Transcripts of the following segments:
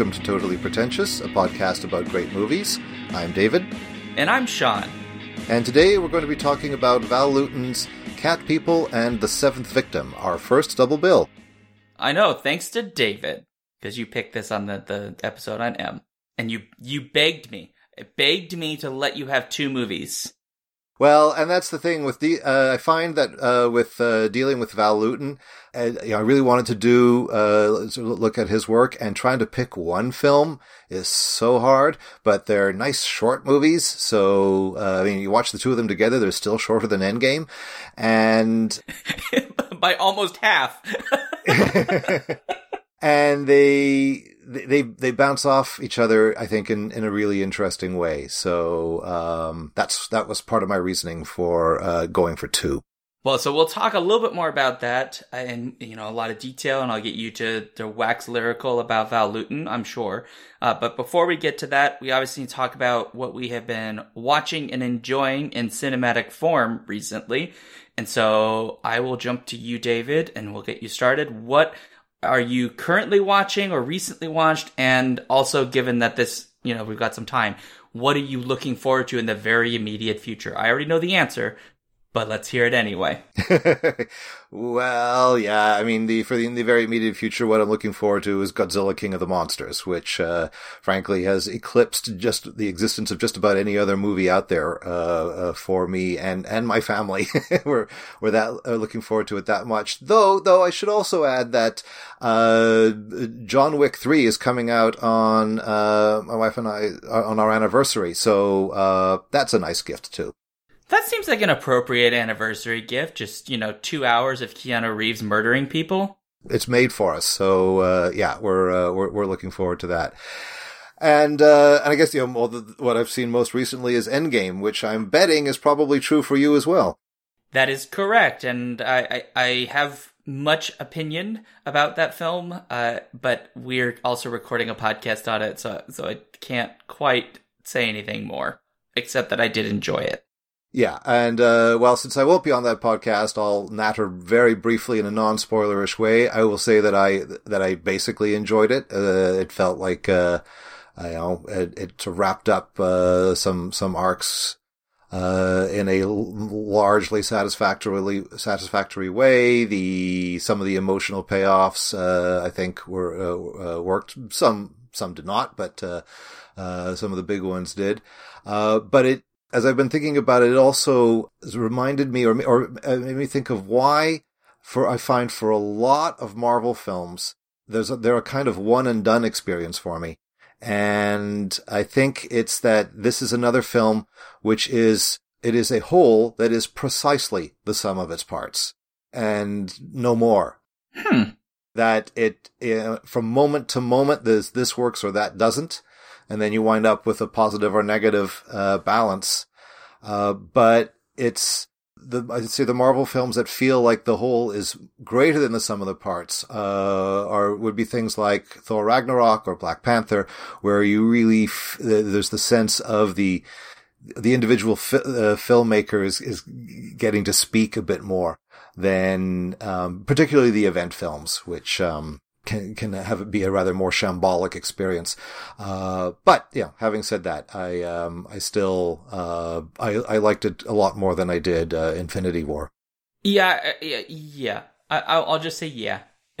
welcome to Totally Pretentious, a podcast about great movies. I'm David. And I'm Shaun. And today we're going to be talking about Val Lewton's Cat People and The Seventh Victim, our first double bill. I know, thanks to David, because you picked this on the, the episode on M. And you, you begged me, begged me to let you have two movies. Well, and that's the thing with the. Uh, I find that uh, with uh, dealing with Val Lewton, uh, you know, I really wanted to do uh, look at his work, and trying to pick one film is so hard. But they're nice short movies, so uh, I mean, you watch the two of them together, they're still shorter than Endgame, and by almost half. and they they they bounce off each other, I think, in, in a really interesting way. So um, that's that was part of my reasoning for uh, going for two. Well, so we'll talk a little bit more about that in you know a lot of detail, and I'll get you to to wax lyrical about Val Lewton, I'm sure. Uh, but before we get to that, we obviously need to talk about what we have been watching and enjoying in cinematic form recently. And so I will jump to you, David, and we'll get you started. What are you currently watching or recently watched? And also, given that this, you know, we've got some time, what are you looking forward to in the very immediate future? I already know the answer, but let's hear it anyway. well, yeah, I mean, the for the, in the very immediate future, what I'm looking forward to is Godzilla King of the Monsters, which, uh, frankly, has eclipsed just the existence of just about any other movie out there uh, uh, for me and and my family. we're we're that uh, looking forward to it that much. Though, though, I should also add that uh, John Wick Three is coming out on uh, my wife and I on our anniversary, so that's a nice gift too. That seems like an appropriate anniversary gift. Just, you know, two hours of Keanu Reeves murdering people. It's made for us. So, uh, yeah, we're, uh, we're, we're looking forward to that. And, uh, and I guess, you know, the, what I've seen most recently is Endgame, which I'm betting is probably true for you as well. That is correct. And I, I, I have much opinion about that film, uh, but we're also recording a podcast on it. So, so I can't quite say anything more, except that I did enjoy it. Yeah, and uh, well, since I won't be on that podcast, I'll natter very briefly in a non-spoilerish way. I will say that I that I basically enjoyed it. Uh, it felt like uh, I know it, it wrapped up uh, some some arcs uh, in a largely satisfactorily satisfactory way. The some of the emotional payoffs uh, I think were uh, worked. Some some did not, but uh some of the big ones did. Uh but it as I've been thinking about it, it also reminded me or, or uh, made me think of why for, I find for a lot of Marvel films, there's a, they're a kind of one and done experience for me. And I think it's that this is another film which is, it is a whole that is precisely the sum of its parts and no more. Hmm. That it, uh, from moment to moment, this, this works or that doesn't and then you wind up with a positive or negative uh, balance. Uh, but it's the I'd say the Marvel films that feel like the whole is greater than the sum of the parts uh, are would be things like Thor Ragnarok or Black Panther, where you really f- there's the sense of the the individual fi- uh, filmmaker is, is getting to speak a bit more than um, particularly the event films, which um, can can have it be a rather more shambolic experience. Uh, but yeah, having said that, I um, I still uh, I I liked it a lot more than I did uh, Infinity War. Yeah, uh, yeah, yeah. I, will just say yeah.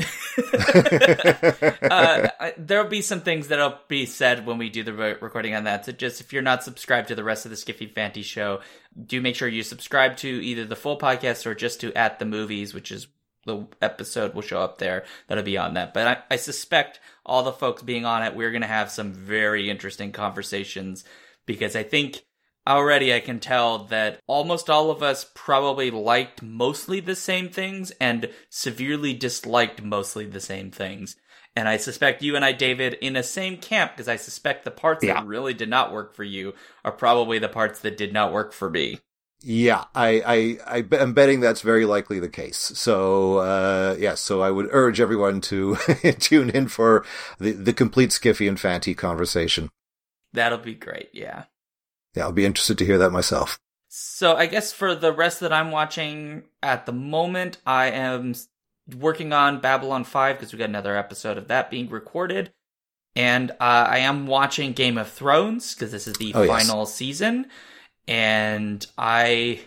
uh, there'll be some things that'll be said when we do the re- recording on that. So just if you're not subscribed to the rest of the Skiffy Fanty show, do make sure you subscribe to either the full podcast or just to at the movies, which is the episode will show up there that'll be on that. But I, I suspect all the folks being on it, we're going to have some very interesting conversations because I think already I can tell that almost all of us probably liked mostly the same things and severely disliked mostly the same things. And I suspect you and I, David, in the same camp because I suspect the parts yeah. that really did not work for you are probably the parts that did not work for me. Yeah, I, I, I am betting that's very likely the case. So, uh, yes, yeah, so I would urge everyone to tune in for the, the complete Skiffy and Fanty conversation. That'll be great. Yeah. Yeah, I'll be interested to hear that myself. So I guess for the rest that I'm watching at the moment, I am working on Babylon 5 because we got another episode of that being recorded. and uh, I am watching Game of Thrones because this is the Oh, yes. final season, and I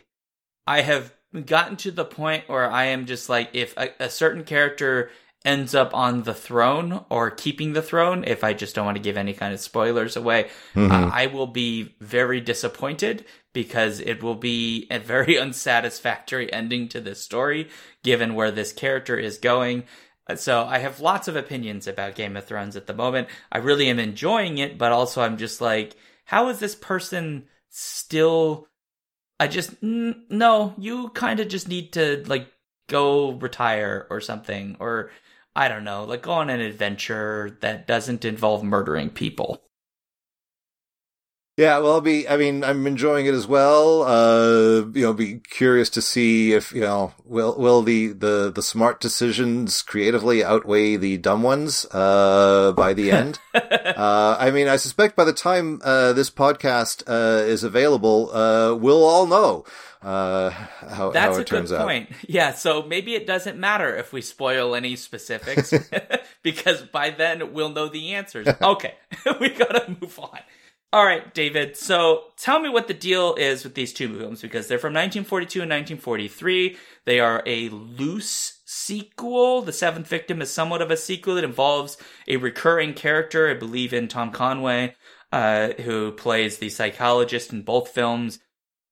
I have gotten to the point where I am just like, if a, a certain character ends up on the throne or keeping the throne, if I just don't want to give any kind of spoilers away, Mhm. uh, I will be very disappointed because it will be a very unsatisfactory ending to this story, given where this character is going. Uh, So I have lots of opinions about Game of Thrones at the moment. I really am enjoying it, but also I'm just like, how is this person still? I just n- no. You kind of just need to like go retire or something, or I don't know, like go on an adventure that doesn't involve murdering people. Yeah, well, I'll be. I mean, I'm enjoying it as well. Uh, you know, be curious to see if you know will will the the the smart decisions creatively outweigh the dumb ones uh, by the end. uh, I mean, I suspect by the time uh, this podcast uh, is available, uh, we'll all know uh, how, That's how a it turns good out. point. Yeah, so maybe it doesn't matter if we spoil any specifics because by then we'll know the answers. Okay, we gotta move on. All right, David. So tell me what the deal is with these two films because they're from 1942 and 1943. They are a loose sequel. The Seventh Victim is somewhat of a sequel. It involves a recurring character, I believe, in Tom Conway, uh, who plays the psychologist in both films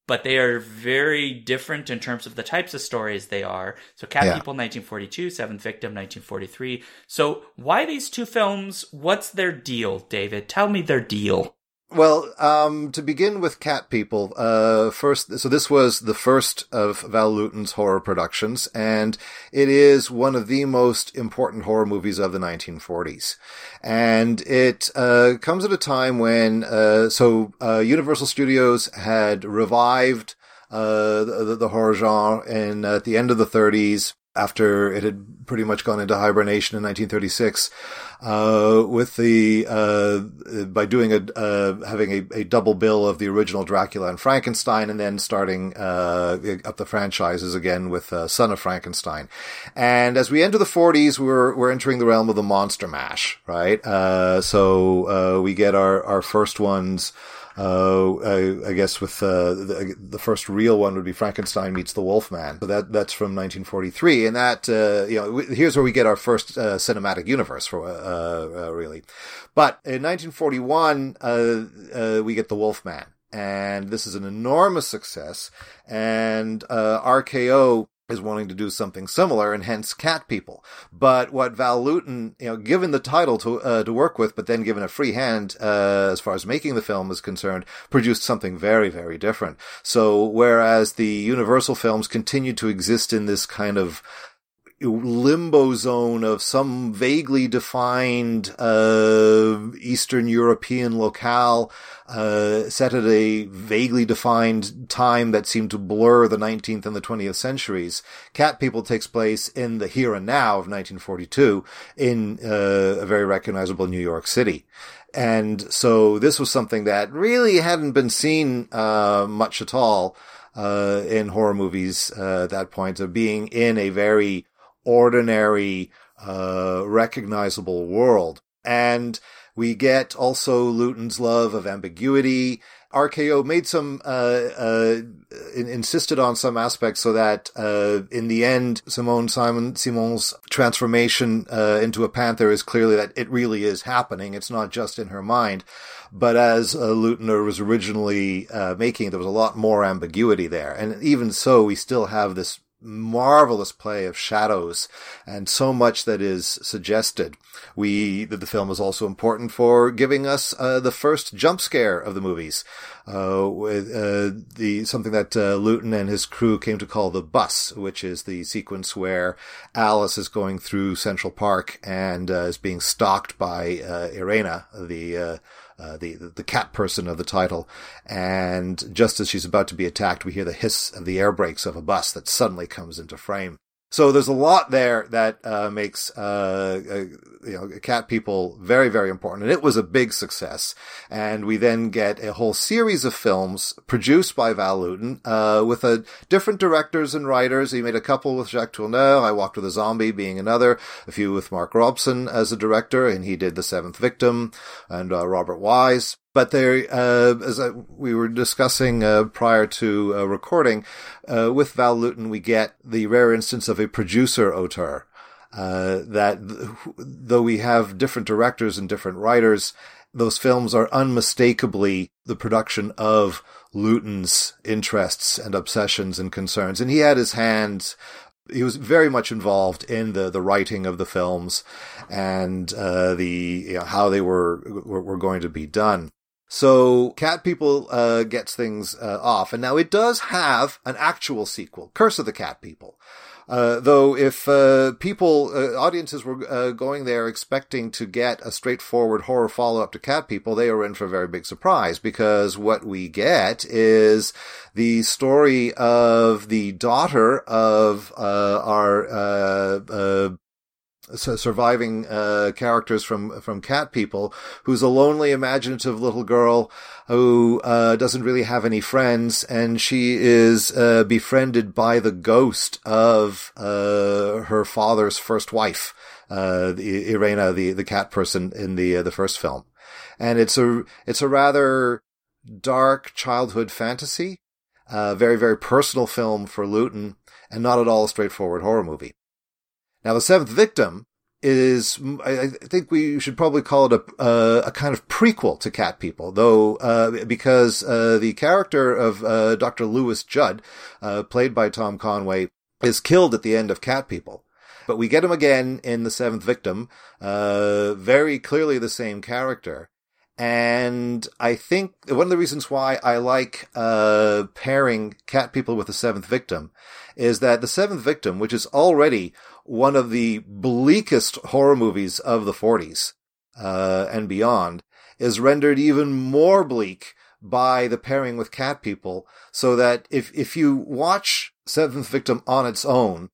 but they are very different in terms of the types of stories they are. So Cat Yeah. People 1942, Seventh Victim 1943. So why these two films? What's their deal, David? Tell me their deal. Well, um, to begin with Cat People, uh, first, so this was the first of Val Lewton's horror productions, and it is one of the most important horror movies of the 1940s. And it, uh, comes at a time when, uh, so, uh, Universal Studios had revived, uh, the, the horror genre in, at the end of the 30s, after it had pretty much gone into hibernation in 1936, uh, with the, uh, by doing a, uh, having a, a double bill of the original Dracula and Frankenstein and then starting, uh, up the franchises again with, uh, Son of Frankenstein. And as we enter the 40s, we're, we're entering the realm of the monster mash, right? Uh, so, uh, we get our, our first ones, uh, I, I guess with uh, the, the first real one would be Frankenstein meets the Wolfman. So that that's from 1943, and that uh, you know here's where we get our first uh, cinematic universe for uh, uh, really. But in 1941, uh, uh, we get the Wolfman, and this is an enormous success, and uh, RKO is wanting to do something similar, and hence Cat People. But what Val Lewton, you know, given the title to uh, to work with, but then given a free hand uh, as far as making the film is concerned, produced something very, very different. So whereas the Universal films continued to exist in this kind of limbo zone of some vaguely defined uh, Eastern European locale uh, set at a vaguely defined time that seemed to blur the 19th and the 20th centuries. Cat People takes place in the here and now of 1942 in uh, a very recognizable New York City. And so this was something that really hadn't been seen uh, much at all uh, in horror movies uh, at that point of being in a very ordinary, uh, recognizable world. And we get also Lewton's love of ambiguity. RKO made some, uh, uh, in- insisted on some aspects so that, uh, in the end, Simone Simon, Simon's transformation, uh, into a panther is clearly that it really is happening. It's not just in her mind. But as uh, Lutner was originally, uh, making, there was a lot more ambiguity there. And even so, we still have this marvelous play of shadows and so much that is suggested. We, the film is also important for giving us, uh, the first jump scare of the movies, uh, with, uh, the, something that, uh, Lewton and his crew came to call the bus, which is the sequence where Alice is going through Central Park and, uh, is being stalked by, uh, Irena, the, uh, the the cat person of the title, and just as she's about to be attacked, we hear the hiss of the air brakes of a bus that suddenly comes into frame. So there's a lot there that uh, makes uh, uh, you know cat people very very important, and it was a big success. And we then get a whole series of films produced by Val Lewton uh, with a different directors and writers. He made a couple with Jacques Tourneur. I Walked with a Zombie being another. A few with Mark Robson as a director, and he did The Seventh Victim and uh, Robert Wise. But there, uh, as I, we were discussing uh, prior to uh, recording, uh, with Val Lewton, we get the rare instance of a producer auteur. Uh, that though we have different directors and different writers, those films are unmistakably the production of Lewton's interests and obsessions and concerns. And he had his hands he was very much involved in the, the writing of the films and uh, the you know, how they were, were, were going to be done. So Cat People uh, gets things uh, off, and now it does have an actual sequel, Curse of the Cat People. Uh, though if uh, people, uh, audiences were uh, going there expecting to get a straightforward horror follow-up to Cat People, they are in for a very big surprise because what we get is the story of the daughter of our surviving uh, characters from from Cat People, who's a lonely, imaginative little girl who uh, doesn't really have any friends, and she is uh, befriended by the ghost of uh, her father's first wife, uh, Irena, the the cat person in the uh, the first film, and it's a it's a rather dark childhood fantasy, a very very personal film for Lewton, and not at all a straightforward horror movie. Now, the seventh victim is, I think we should probably call it a, uh, a kind of prequel to Cat People, though, uh, because, uh, the character of, uh, Dr. Lewis Judd, uh, played by Tom Conway, is killed at the end of Cat People. But we get him again in the seventh victim, uh, very clearly the same character. And I think one of the reasons why I like uh, pairing cat people with the seventh victim is that the seventh victim, which is already one of the bleakest horror movies of the 40s uh, and beyond, is rendered even more bleak by the pairing with cat people. So that if if you watch Seventh Victim on its own,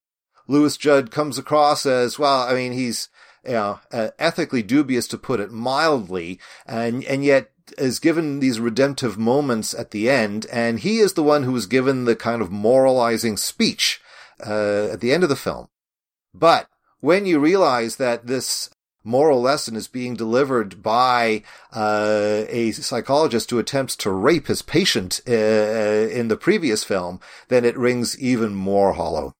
Lewis Judd comes across as well. I mean, he's you know, uh, ethically dubious to put it mildly, and and yet is given these redemptive moments at the end, and he is the one who is given the kind of moralizing speech uh, at the end of the film. But when you realize that this moral lesson is being delivered by uh, a psychologist who attempts to rape his patient uh, in the previous film, then it rings even more hollow.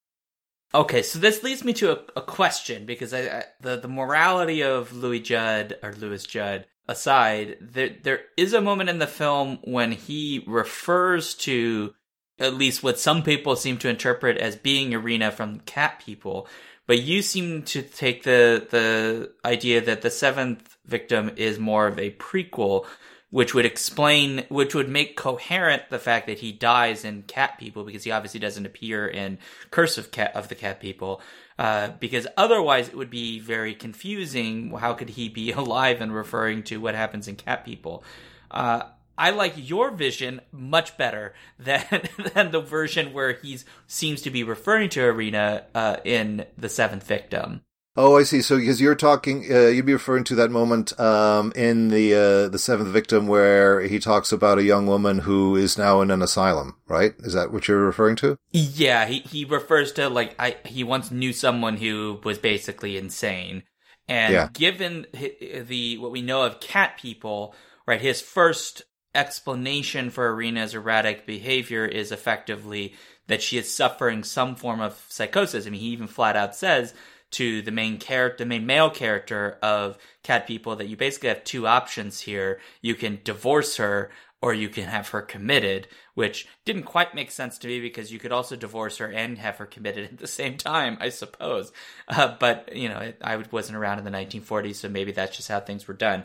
Okay, so this leads me to a, a question because I, I, the the morality of Louis Judd or Louis Judd aside, there there is a moment in the film when he refers to at least what some people seem to interpret as being Irena from Cat People, but you seem to take the the idea that the seventh victim is more of a prequel which would explain, which would make coherent the fact that he dies in Cat People because he obviously doesn't appear in Curse of Cat of the Cat People. Uh, because otherwise it would be very confusing. How could he be alive and referring to what happens in Cat People? Uh, I like your vision much better than than the version where he seems to be referring to Irena uh, in the Seventh Victim. Oh, I see. So because you're talking, uh, you'd be referring to that moment um, in the uh, the seventh victim where he talks about a young woman who is now in an asylum, right? Is that what you're referring to? Yeah, he he refers to like I he once knew someone who was basically insane, and yeah. given the what we know of cat people, right? His first explanation for Irena's erratic behavior is effectively that she is suffering some form of psychosis. I mean, he even flat out says to the main character, the main male character of Cat People, that you basically have two options here. You can divorce her or you can have her committed, which didn't quite make sense to me because you could also divorce her and have her committed at the same time, I suppose. Uh, but, you know, I wasn't around in the 1940s, so maybe that's just how things were done.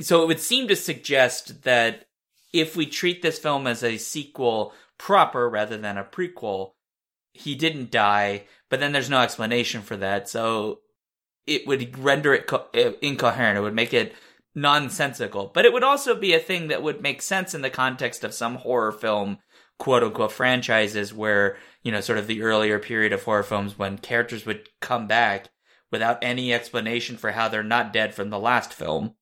So it would seem to suggest that if we treat this film as a sequel proper rather than a prequel, he didn't die, but then there's no explanation for that. So it would render it co- uh, incoherent. It would make it nonsensical. But it would also be a thing that would make sense in the context of some horror film quote unquote franchises where, you know, sort of the earlier period of horror films when characters would come back without any explanation for how they're not dead from the last film.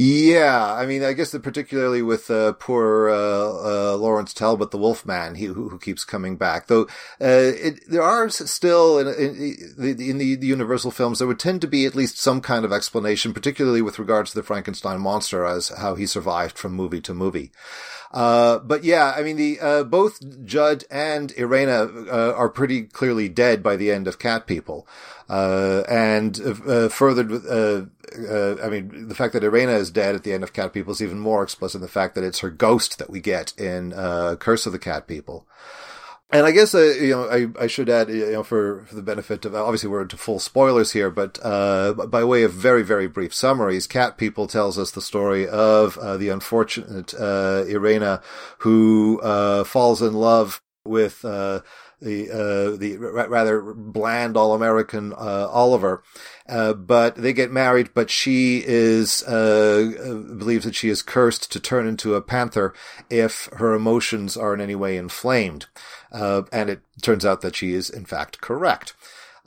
Yeah, I mean, I guess particularly with uh, poor uh, uh, Lawrence Talbot, the Wolfman, he who, who keeps coming back. Though uh, it, there are still in, in, in the, Universal films, there would tend to be at least some kind of explanation, particularly with regards to the Frankenstein monster as how he survived from movie to movie. Uh, but yeah, I mean, the, uh, both Judd and Irena, uh, are pretty clearly dead by the end of Cat People. Uh, and, uh, further, I mean, the fact that Irena is dead at the end of Cat People is even more explicit in the fact that it's her ghost that we get in, Curse of the Cat People. And I guess, uh, you know, I, I should add, you know, for, for the benefit of, obviously we're into full spoilers here, but, uh, by way of very, very brief summaries, Cat People tells us the story of, uh, the unfortunate, uh, Irena who, uh, falls in love with, uh, the uh, the rather bland all American uh, Oliver, uh, but they get married. But she is uh, uh, believes that she is cursed to turn into a panther if her emotions are in any way inflamed, uh, and it turns out that she is in fact correct.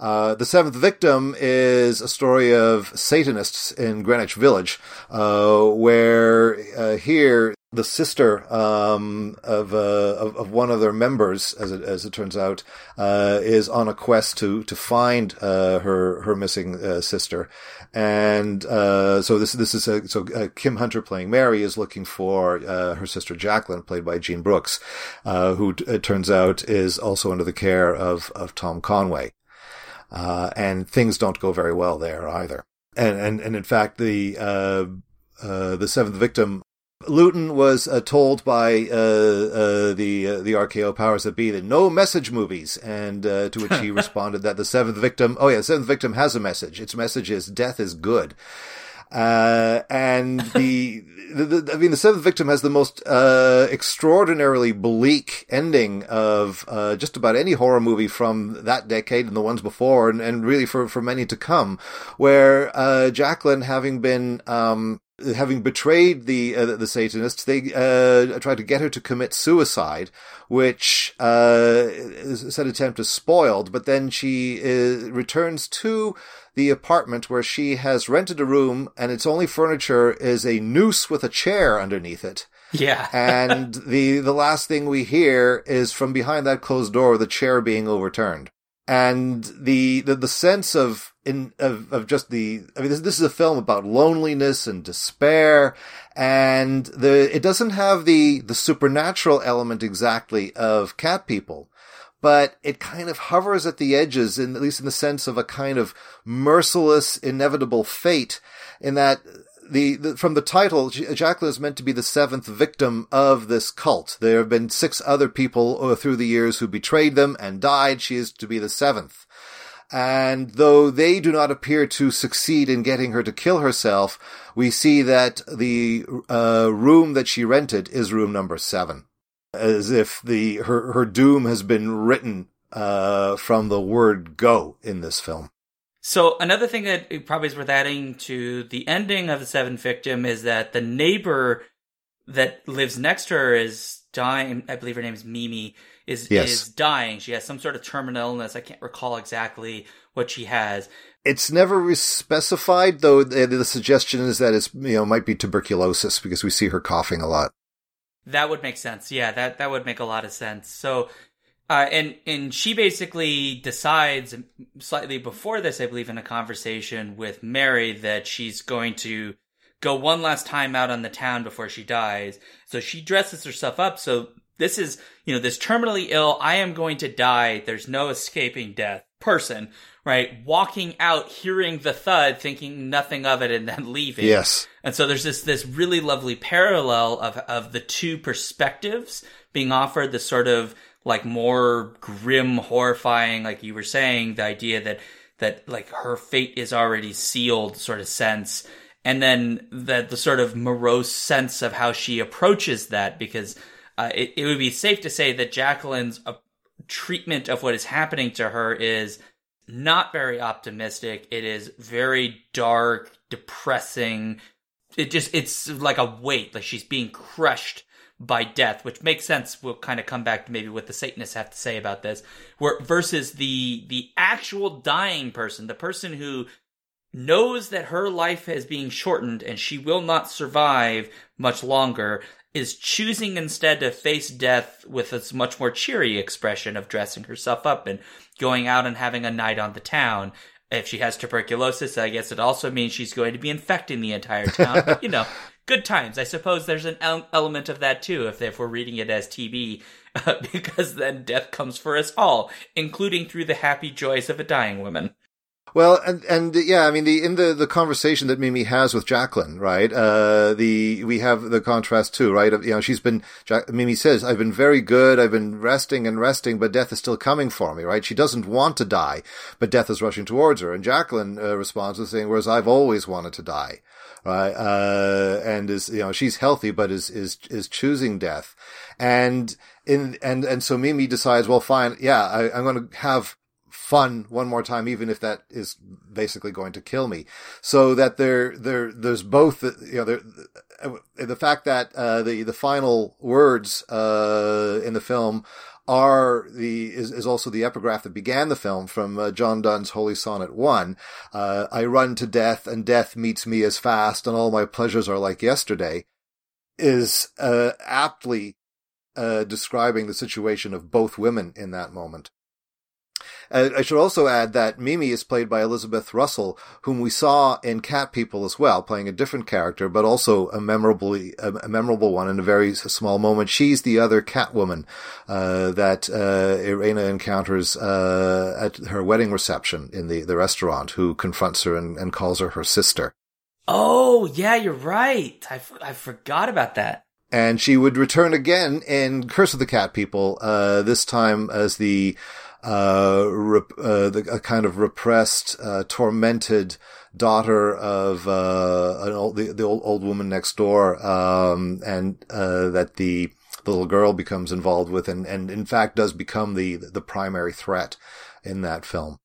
Uh, the seventh victim is a story of Satanists in Greenwich Village, uh, where uh, here the sister um, of, uh, of, of one of their members, as it as it turns out, uh, is on a quest to to find her her missing sister, and so this this is a, so Kim Hunter playing Mary is looking for her sister Jacqueline, played by Jean Brooks, who it turns out is also under the care of of Tom Conway. Uh, and things don't go very well there either. And, and, and in fact, the, uh, uh, the seventh victim, Lewton was uh, told by uh, uh, the the RKO powers that be that no message movies, and to which he responded that the seventh victim, oh yeah, the seventh victim has a message. Its message is death is good. Uh, and the, the, the, I mean, the seventh victim has the most, uh, extraordinarily bleak ending of, uh, just about any horror movie from that decade and the ones before, and, and really for, for many to come, where, uh, Jacqueline having been, um, having betrayed the uh, the Satanists, they uh, tried to get her to commit suicide, which uh, said attempt is spoiled. But then she returns to the apartment where she has rented a room and its only furniture is a noose with a chair underneath it. Yeah. and the, the last thing we hear is from behind that closed door, the chair being overturned. And the, the, the sense of, in, of, of just the, I mean, this, this is a film about loneliness and despair. And the, it doesn't have the, the supernatural element exactly of cat people but it kind of hovers at the edges, in, at least in the sense of a kind of merciless, inevitable fate, in that the, the, from the title, Jacqueline is meant to be the seventh victim of this cult. There have been six other people uh, through the years who betrayed them and died. She is to be the seventh. And though they do not appear to succeed in getting her to kill herself, we see that the uh, room that she rented is room number seven as if the her her doom has been written uh, from the word go in this film. So another thing that probably is worth adding to the ending of the seventh victim is that the neighbor that lives next to her is dying. I believe her name is Mimi. Is yes. is dying. She has some sort of terminal illness. I can't recall exactly what she has. It's never specified, though. The, the suggestion is that it's you know might be tuberculosis because we see her coughing a lot. That would make sense. Yeah, that that would make a lot of sense. So, uh, and and she basically decides slightly before this, I believe, in a conversation with Mary that she's going to go one last time out on the town before she dies. So she dresses herself up. So this is, you know, this terminally ill, I am going to die. There's no escaping death person, right? Walking out, hearing the thud, thinking nothing of it, and then leaving. Yes. And so there's this this really lovely parallel of of the two perspectives being offered. The sort of like more grim, horrifying, like you were saying, the idea that that like her fate is already sealed, sort of sense. And then the the sort of morose sense of how she approaches that, because uh, it, it would be safe to say that Jacqueline's uh, treatment of what is happening to her is not very optimistic. It is very dark, depressing. It just, it's like a weight, like she's being crushed by death, which makes sense. We'll kind of come back to maybe what the Satanists have to say about this. Where versus the the actual dying person, the person who knows that her life is being shortened and she will not survive much longer, is choosing instead to face death with a much more cheery expression of dressing herself up and going out and having a night on the town. If she has tuberculosis, I guess it also means she's going to be infecting the entire town. You know, good times. I suppose there's an element of that too, if, if we're reading it as TB, uh, because then death comes for us all, including through the happy joys of a dying woman. Well, and and yeah, I mean the in the the conversation that Mimi has with Jacqueline, right? Uh, the we have the contrast too, right? You know, she's been Jack, Mimi says, "I've been very good. I've been resting and resting, but death is still coming for me." Right? She doesn't want to die, but death is rushing towards her. And Jacqueline uh, responds with saying, "Whereas I've always wanted to die." Right? Uh, and is you know she's healthy, but is is is choosing death, and in and and so Mimi decides, well, fine, yeah, I, I'm going to have fun one more time, even if that is basically going to kill me. So that there, there, there's both, you know, there, the fact that, uh, the, the final words, uh, in the film are the is, is also the epigraph that began the film from uh, John Donne's Holy Sonnet One. Uh, I run to death, and death meets me as fast, and all my pleasures are like yesterday. Is uh, aptly uh, describing the situation of both women in that moment. Uh, I should also add that Mimi is played by Elizabeth Russell, whom we saw in Cat People as well, playing a different character, but also a memorably a, a memorable one in a very small moment. She's the other Catwoman uh, that uh, Irena encounters uh, at her wedding reception in the the restaurant, who confronts her and, and calls her her sister. Oh yeah, you're right. I, f- I forgot about that and she would return again in Curse of the Cat People, uh, this time as the uh, rep, uh, the, a kind of repressed, uh, tormented daughter of uh, an old, the, the old, old woman next door, um, and uh, that the, the little girl becomes involved with, and, and in fact does become the the primary threat in that film.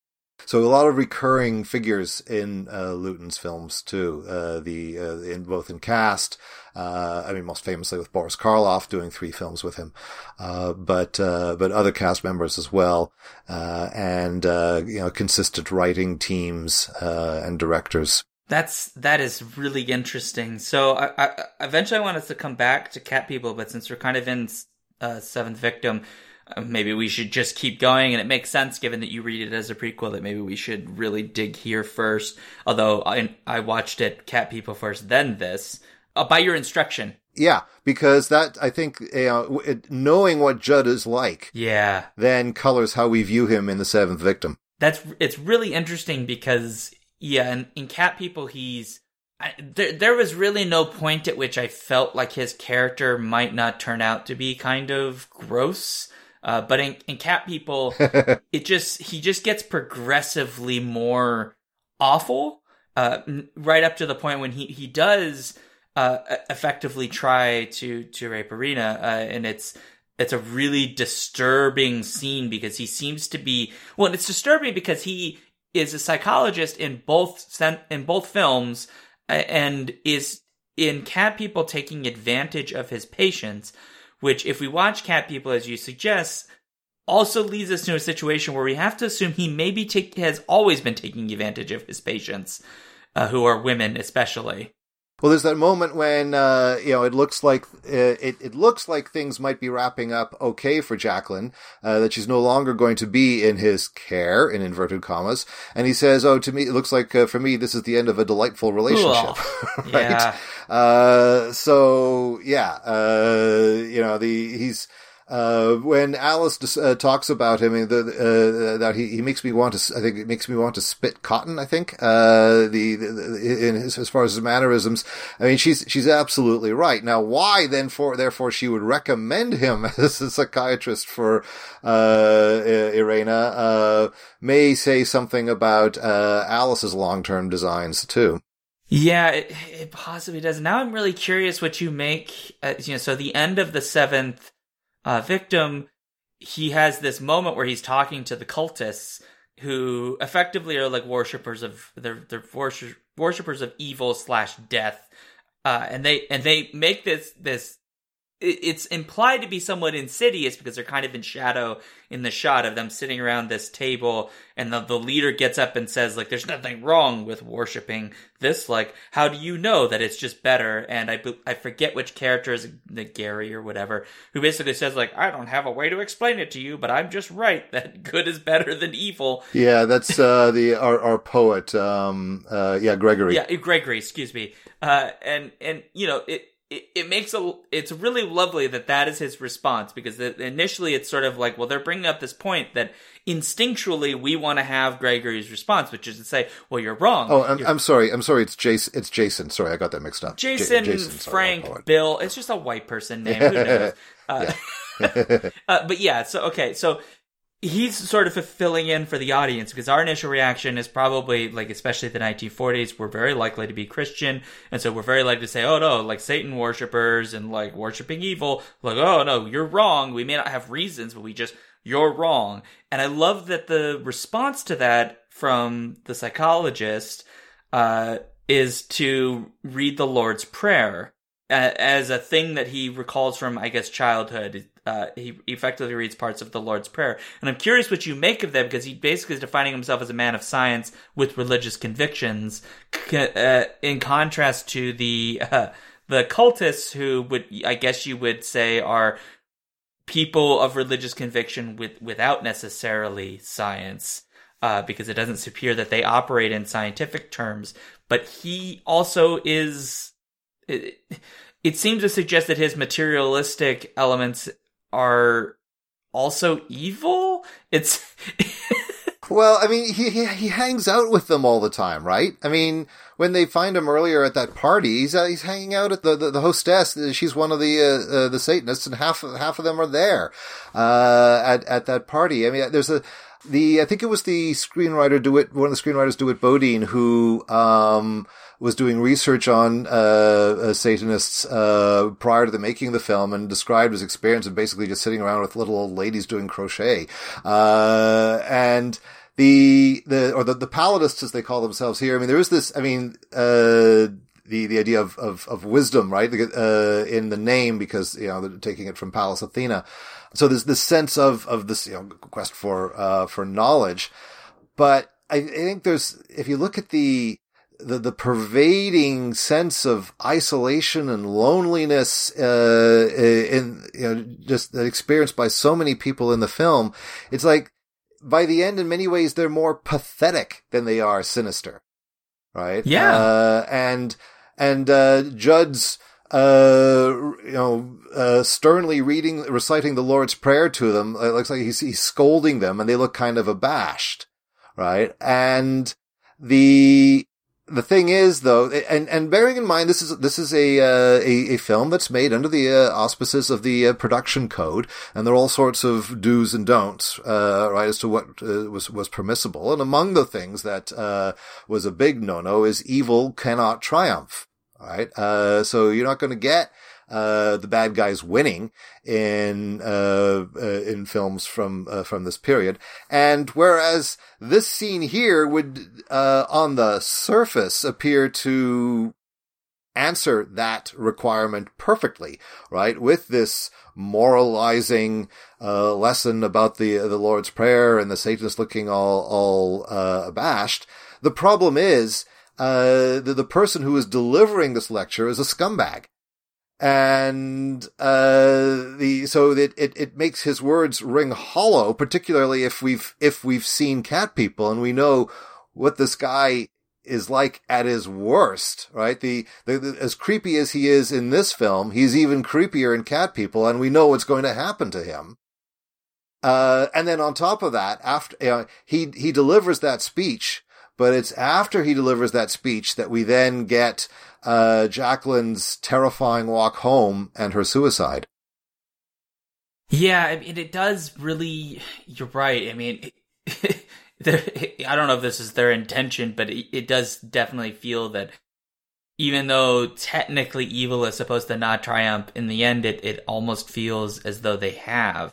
So a lot of recurring figures in uh, Lewton's films too. Uh, the uh, in both in cast, uh, I mean, most famously with Boris Karloff doing three films with him, uh, but uh, but other cast members as well, and you know, consistent writing teams and directors. That's that is really interesting. So I, I, eventually I want us to come back to Cat People, but since we're kind of in Seventh Victim maybe we should just keep going. And it makes sense given that you read it as a prequel that maybe we should really dig here first. Although I, I watched it Cat People first, then this, uh, by your instruction. Yeah, because that I think uh, knowing what Judd is like, yeah, then colors how we view him in the Seventh Victim. That's it's really interesting because yeah, in, in Cat People he's I, there, there was really no point at which I felt like his character might not turn out to be kind of gross. Uh, but in, in Cat People, it just he just gets progressively more awful, uh, right up to the point when he he does uh, effectively try to to rape Irena, uh, and it's it's a really disturbing scene because he seems to be well, it's disturbing because he is a psychologist in both in both films and is in Cat People taking advantage of his patients which, if we watch Cat People as you suggest, also leads us to a situation where we have to assume he maybe take, has always been taking advantage of his patients, uh, who are women especially. Well, there's that moment when uh, you know it looks like uh, it it looks like things might be wrapping up okay for Jacqueline, uh, that she's no longer going to be in his care in inverted commas, and he says, "Oh, to me, it looks like uh, for me this is the end of a delightful relationship." right? Yeah. Uh, so yeah, uh, you know the he's uh, when Alice uh, talks about him, the, uh, that he, he makes me want to, I think it makes me want to spit cotton. I think uh, the, the in his, as far as his mannerisms, I mean, she's she's absolutely right. Now, why then for therefore she would recommend him as a psychiatrist for uh, Irena uh, may say something about Alice's long term designs too. Yeah, it, it, possibly does. Now I'm really curious what you make. you know, so the end of the seventh uh, victim, he has this moment where he's talking to the cultists who effectively are like worshippers of they're they're worship, worshippers of evil slash death, uh, and they and they make this this it's implied to be somewhat insidious because they're kind of in shadow in the shot of them sitting around this table and the, the leader gets up and says like there's nothing wrong with worshiping this. Like how do you know that it's just better? And i i forget which character is the gary or whatever who basically says like i don't have a way to explain it to you but i'm just right that good is better than evil. Yeah that's uh the our, our poet um uh yeah gregory. Yeah gregory excuse me. Uh and and you know it it, it makes a it's really lovely that that is his response because initially it's sort of like well they're bringing up this point that instinctually we want to have Gregory's response which is to say well you're wrong. Oh I'm, you're, I'm sorry. I'm sorry. It's Jason it's Jason. Sorry I got that mixed up. Jason, J- Jason Frank Bill. It's just a white person name. Who knows? Uh, uh, but yeah so okay so he's sort of filling in for the audience because our initial reaction is probably like especially the 1940s we're very likely to be christian and so we're very likely to say oh no like satan worshippers and like worshiping evil like oh no you're wrong we may not have reasons but we just you're wrong. And i love that the response to that from the psychologist uh, is to read the lord's prayer as a thing that he recalls from, I guess, childhood. Uh, he effectively reads parts of the Lord's Prayer. And I'm curious what you make of that because he basically is defining himself as a man of science with religious convictions, uh, in contrast to the, uh, the cultists who would, I guess you would say, are people of religious conviction with, without necessarily science. Uh, because it doesn't appear that they operate in scientific terms, but he also is it, it seems to suggest that his materialistic elements are also evil. It's well, I mean, he, he, he hangs out with them all the time, right? I mean, when they find him earlier at that party, he's uh, he's hanging out at the, the, the hostess. She's one of the uh, uh, the Satanists, and half half of them are there uh, at at that party. I mean, there's a the I think it was the screenwriter DeWitt, one of the screenwriters DeWitt Bodeen, who um, was doing research on uh, uh, Satanists uh, prior to the making of the film and described his experience of basically just sitting around with little old ladies doing crochet. Uh, and the the or the the Palladists as they call themselves here. I mean, there is this. I mean, uh, the the idea of of, of wisdom, right, uh, in the name because you know they're taking it from Pallas Athena. So there's this sense of of this you know quest for uh, for knowledge, but I, I think there's if you look at the the, the pervading sense of isolation and loneliness, uh, in, you know, just experienced by so many people in the film. It's like, by the end, in many ways, they're more pathetic than they are sinister. Right? Yeah. Uh, and, and, uh, Judd's, uh, you know, uh, sternly reading, reciting the Lord's Prayer to them. It looks like he's, he's scolding them and they look kind of abashed. Right? And the, the thing is though, and, and bearing in mind this is, this is a, uh, a, a, film that's made under the uh, auspices of the uh, production code, and there are all sorts of do's and don'ts, uh, right, as to what uh, was, was permissible. And among the things that, uh, was a big no-no is evil cannot triumph, right? so you're not going to get, uh, the bad guys winning in uh, uh, in films from uh, from this period. And whereas this scene here would, uh, on the surface, appear to answer that requirement perfectly, right? With this moralizing uh, lesson about the the Lord's Prayer and the Satanists looking all all abashed. The problem is. Uh, the, the person who is delivering this lecture is a scumbag and uh, the so that it, it makes his words ring hollow, particularly if we've if we've seen cat people and we know what this guy is like at his worst, right? The, the, the, as creepy as he is in this film, he's even creepier in cat people, and we know what's going to happen to him. Uh, and then on top of that, after he he delivers that speech, but it's after he delivers that speech that we then get uh, Jacqueline's terrifying walk home and her suicide. Yeah, I mean, it does really. You're right. I mean, I don't know if this is their intention, but it, it does definitely feel that even though technically evil is supposed to not triumph, in the end, it, it almost feels as though they have.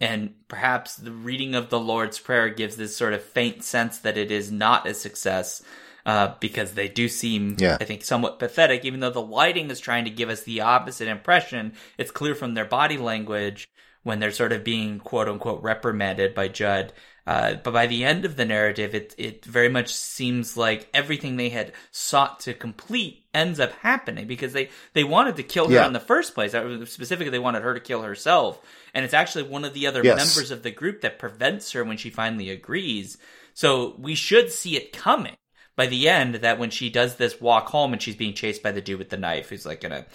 And perhaps the reading of the Lord's Prayer gives this sort of faint sense that it is not a success uh, because they do seem, Yeah. I think, somewhat pathetic. Even though the lighting is trying to give us the opposite impression, it's clear from their body language when they're sort of being quote unquote reprimanded by Judd. Uh, but by the end of the narrative, it it very much seems like everything they had sought to complete ends up happening because they they wanted to kill her Yeah. in the first place. Uh, Specifically, they wanted her to kill herself, and it's actually one of the other Yes. members of the group that prevents her when she finally agrees. So we should see it coming by the end. That when she does this walk home and she's being chased by the dude with the knife, who's like gonna,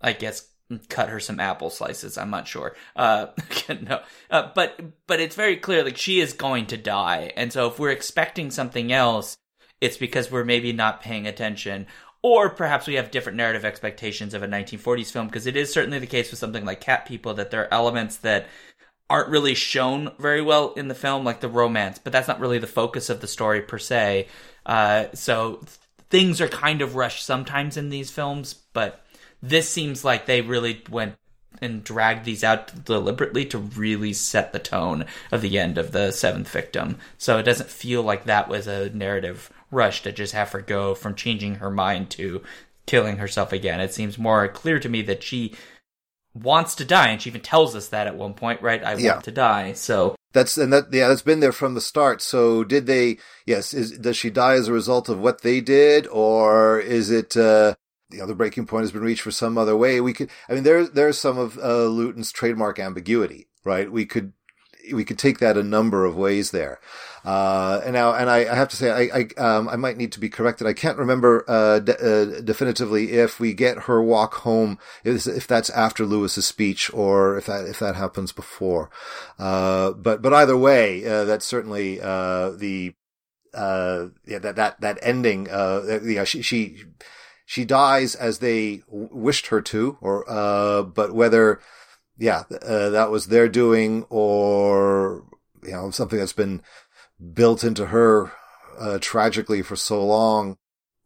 I guess, cut her some apple slices. I'm not sure. Uh, no, uh, but but it's very clear like she is going to die, and so if we're expecting something else, it's because we're maybe not paying attention. Or perhaps we have different narrative expectations of a 1940s film, because it is certainly the case with something like Cat People that there are elements that aren't really shown very well in the film, like the romance, but that's not really the focus of the story per se. Uh, so th- things are kind of rushed sometimes in these films, but this seems like they really went and dragged these out deliberately to really set the tone of the end of the seventh victim. So it doesn't feel like that was a narrative rush to just have her go from changing her mind to killing herself again. It seems more clear to me that she wants to die, and she even tells us that at one point, right? I Yeah. want to die. So That's and that yeah, that's been there from the start. So did they? Yes, is does she die as a result of what they did, or is it? uh you know, the breaking point has been reached for some other way. We could, I mean, there's, there's some of, uh, Lewton's trademark ambiguity, right? We could, we could take that a number of ways there. Uh, and now, and I, I have to say, I, I, um, I might need to be corrected. I can't remember, uh, uh, definitively if we get her walk home, if, if that's after Lewis's speech or if that, if that happens before. Uh, but, but either way, uh, that's certainly, uh, the, uh, yeah, that, that, that ending, uh, yeah, she, she, she dies as they wished her to, or, uh, but whether, yeah, that was their doing or, you know, something that's been built into her, uh, tragically for so long,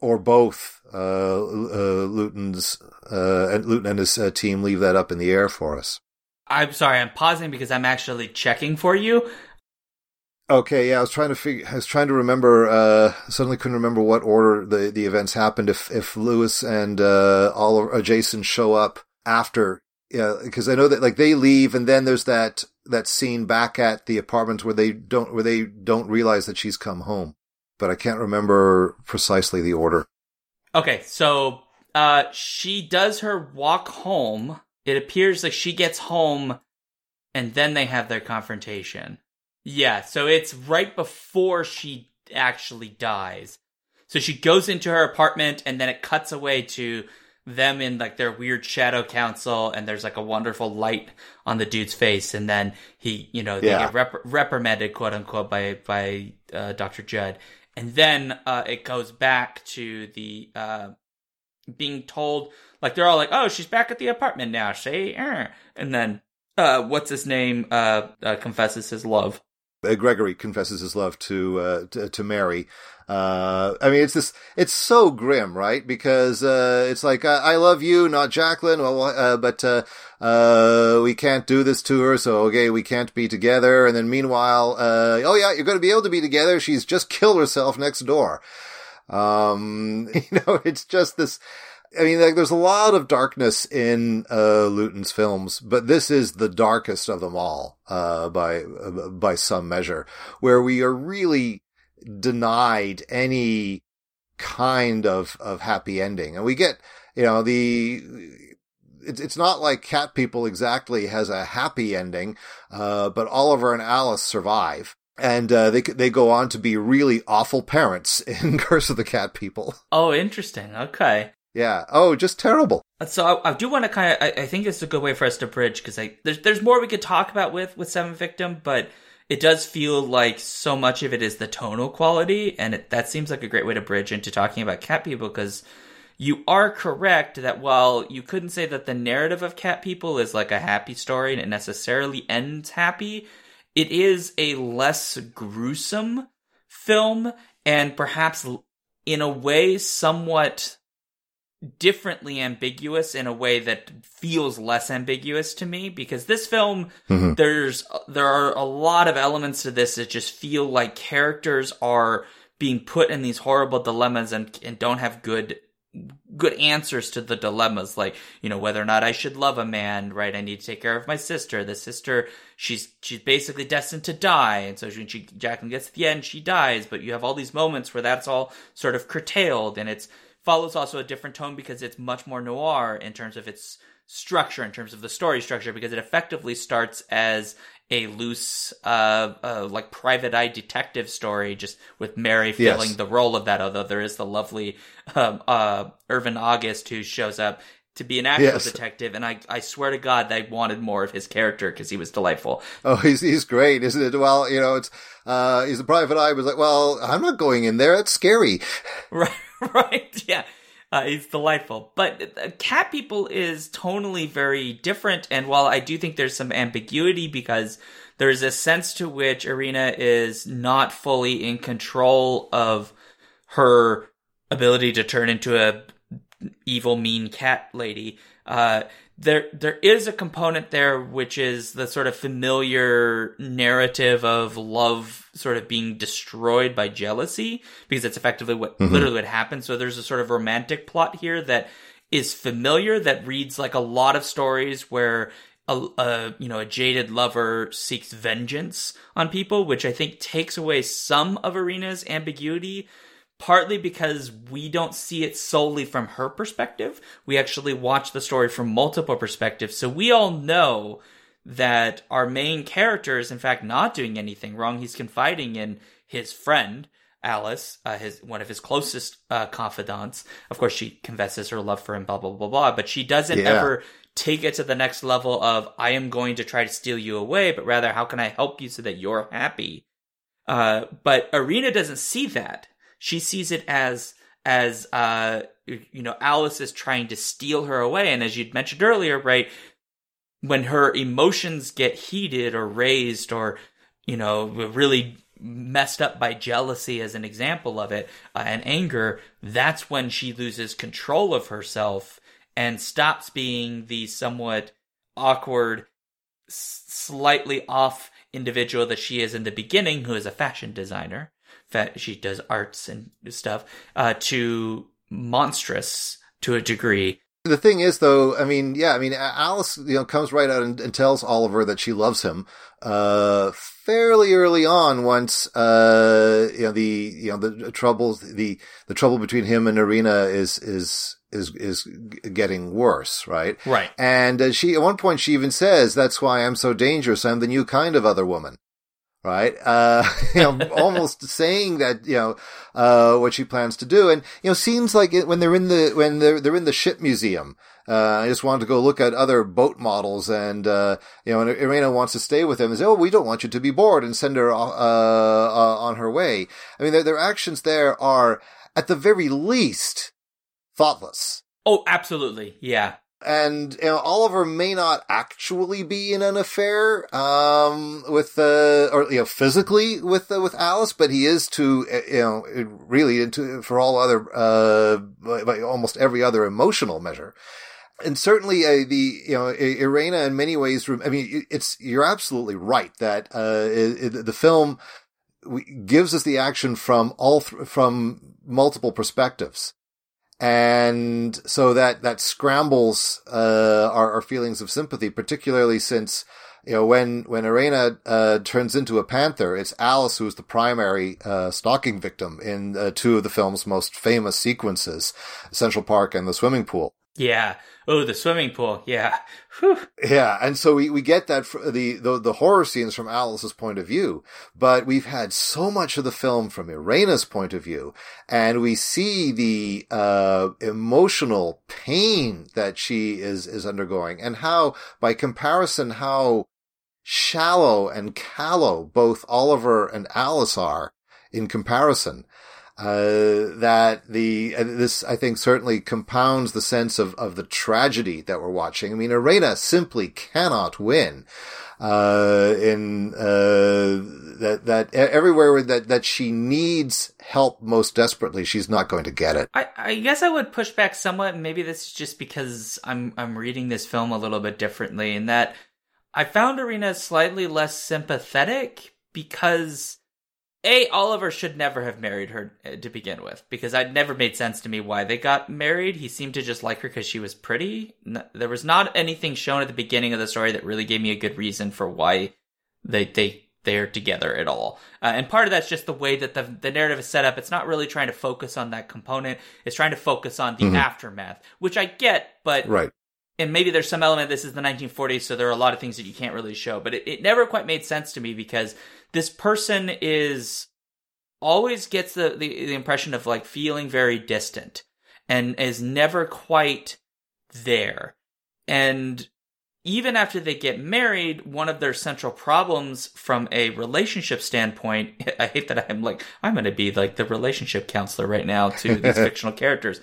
or both, uh, uh, Lewton's, uh, and Lewton and his uh, team leave that up in the air for us. I'm sorry, I'm pausing because I'm actually checking for you. Okay, yeah, I was trying to figure, I was trying to remember, uh, suddenly couldn't remember what order the, the events happened. If, if Lewis and, uh, Oliver, uh, Jason show up after, yeah, because I know that, like, they leave and then there's that, that scene back at the apartment where they don't, where they don't realize that she's come home. But I can't remember precisely the order. Okay, so uh she does her walk home. It appears like she gets home and then they have their confrontation. Yeah, so it's right before she actually dies. So she goes into her apartment and then it cuts away to them in like their weird shadow council and there's like a wonderful light on the dude's face and then he, you know, they Yeah. get rep- reprimanded quote unquote by by uh, Dr. Judd. And then uh, it goes back to the uh, being told like they're all like, "Oh, she's back at the apartment now." See, Er. and then uh, what's his name uh, uh, confesses his love. uh, Gregory confesses his love to uh, to, to Mary. Uh, I mean, it's this. It's so grim, right? Because uh, it's like I, I love you, not Jacqueline. Well, uh, but uh, uh, we can't do this to her, so okay, we can't be together. And then meanwhile, uh, oh yeah, you're going to be able to be together. She's just killed herself next door. Um, you know, it's just this. I mean, like, there's a lot of darkness in uh, Lewton's films, but this is the darkest of them all, uh, by uh, by some measure, where we are really denied any kind of of happy ending, and we get, you know, the. It's it's not like Cat People exactly has a happy ending, uh, but Oliver and Alice survive. And uh, they they go on to be really awful parents in Curse of the Cat People. Oh, interesting. Okay. Yeah. Oh, just terrible. So I, I do want to kind of. I, I think it's a good way for us to bridge because I there's there's more we could talk about with with Seven Victim, but it does feel like so much of it is the tonal quality, and it, that seems like a great way to bridge into talking about Cat People because you are correct that while you couldn't say that the narrative of Cat People is like a happy story and it necessarily ends happy, it is a less gruesome film and perhaps in a way somewhat differently ambiguous in a way that feels less ambiguous to me because this film Mhm. there's there are a lot of elements to this that just feel like characters are being put in these horrible dilemmas and and don't have good good answers to the dilemmas like you know whether or not I should love a man right? I need to take care of my sister. The sister she's she's basically destined to die. And so when she Jacqueline gets to the end she dies. But you have all these moments where that's all sort of curtailed and it's follows also a different tone because it's much more noir in terms of its structure in terms of the story structure because it effectively starts as a loose, uh, uh, like private eye detective story, just with Mary filling yes. the role of that. Although there is the lovely um, uh, Irving August who shows up to be an actual yes. detective, and I, I swear to God, I wanted more of his character because he was delightful. Oh, he's he's great, isn't it? Well, you know, it's uh, he's a private eye. Was like, well, I'm not going in there. It's scary. Right, right, yeah. Uh, he's delightful. But uh, Cat People is tonally very different. And while I do think there's some ambiguity because there's a sense to which Irena is not fully in control of her ability to turn into a evil, mean cat lady. Uh, there there is a component there which is the sort of familiar narrative of love sort of being destroyed by jealousy because that's effectively what mm-hmm. literally what happens so there's a sort of romantic plot here that is familiar that reads like a lot of stories where a, a, you know a jaded lover seeks vengeance on people which i think takes away some of Irena's ambiguity partly because we don't see it solely from her perspective. We actually watch the story from multiple perspectives. So we all know that our main character is in fact not doing anything wrong. He's confiding in his friend. Alice, uh, his one of his closest uh, confidants. Of course, she confesses her love for him, blah blah blah blah. But she doesn't yeah. ever take it to the next level of I am going to try to steal you away, but rather how can I help you so that you're happy? Uh, but Irena doesn't see that she sees it as as uh you know Alice is trying to steal her away. And as you'd mentioned earlier right when her emotions get heated or raised or you know really messed up by jealousy as an example of it uh, and anger that's when she loses control of herself and stops being the somewhat awkward slightly off individual that she is in the beginning who is a fashion designer she does arts and stuff uh, to monstrous to a degree. The thing is, though, I mean, yeah, I mean, Alice, you know, comes right out and, and tells Oliver that she loves him, uh, fairly early on. Once, uh, you know, the you know the troubles, the the trouble between him and Irena is is is is getting worse, right? Right. And uh, she at one point she even says, "That's why I'm so dangerous. I'm the new kind of other woman." Right? Uh, you know, almost saying that, you know, uh, what she plans to do. And, you know, seems like it, when they're in the, when they're, they're in the ship museum, uh, I just wanted to go look at other boat models and, uh, you know, and Irena wants to stay with them and say, Oh, we don't want you to be bored and send her, uh, uh, on her way. I mean, their, their actions there are at the very least thoughtless. Oh, absolutely. Yeah and you know, Oliver may not actually be in an affair um, with uh, or you know physically with uh, with Alice, but he is to uh, you know really into for all other uh, by almost every other emotional measure. And certainly, uh, the you know Irena in many ways. I mean, it's you're absolutely right that uh, the film gives us the action from all th- from multiple perspectives and so that that scrambles uh, our, our, feelings of sympathy, particularly since you know when when Irena uh, turns into a panther, it's Alice who's the primary uh, stalking victim in uh, two of the film's most famous sequences, Central Park and the swimming pool. Yeah. Oh, the swimming pool. Yeah. Whew. Yeah. And so we, we get that the, the, the horror scenes from Alice's point of view, but we've had so much of the film from Irena's point of view. And we see the, uh, emotional pain that she is, is undergoing and how, by comparison, how shallow and callow both Oliver and Alice are in comparison uh, that the this I think certainly compounds the sense of of the tragedy that we're watching. I mean, Irena simply cannot win. Uh, in uh, that that everywhere that that she needs help most desperately, she's not going to get it. I, I guess I would push back somewhat. Maybe this is just because I'm I'm reading this film a little bit differently, in that I found Irena slightly less sympathetic because a Oliver should never have married her uh, to begin with because it never made sense to me why they got married. He seemed to just like her because she was pretty. There was not anything shown at the beginning of the story that really gave me a good reason for why they they they're together at all. Uh, and part of that's just the way that the the narrative is set up. It's not really trying to focus on that component. It's trying to focus on the mm-hmm. aftermath, which I get, but right and maybe there's some element this is the 1940s so there are a lot of things that you can't really show but it, it never quite made sense to me because this person is always gets the, the, the impression of like feeling very distant and is never quite there and even after they get married, one of their central problems from a relationship standpoint, I hate that I'm like, I'm going to be like the relationship counselor right now to these fictional characters.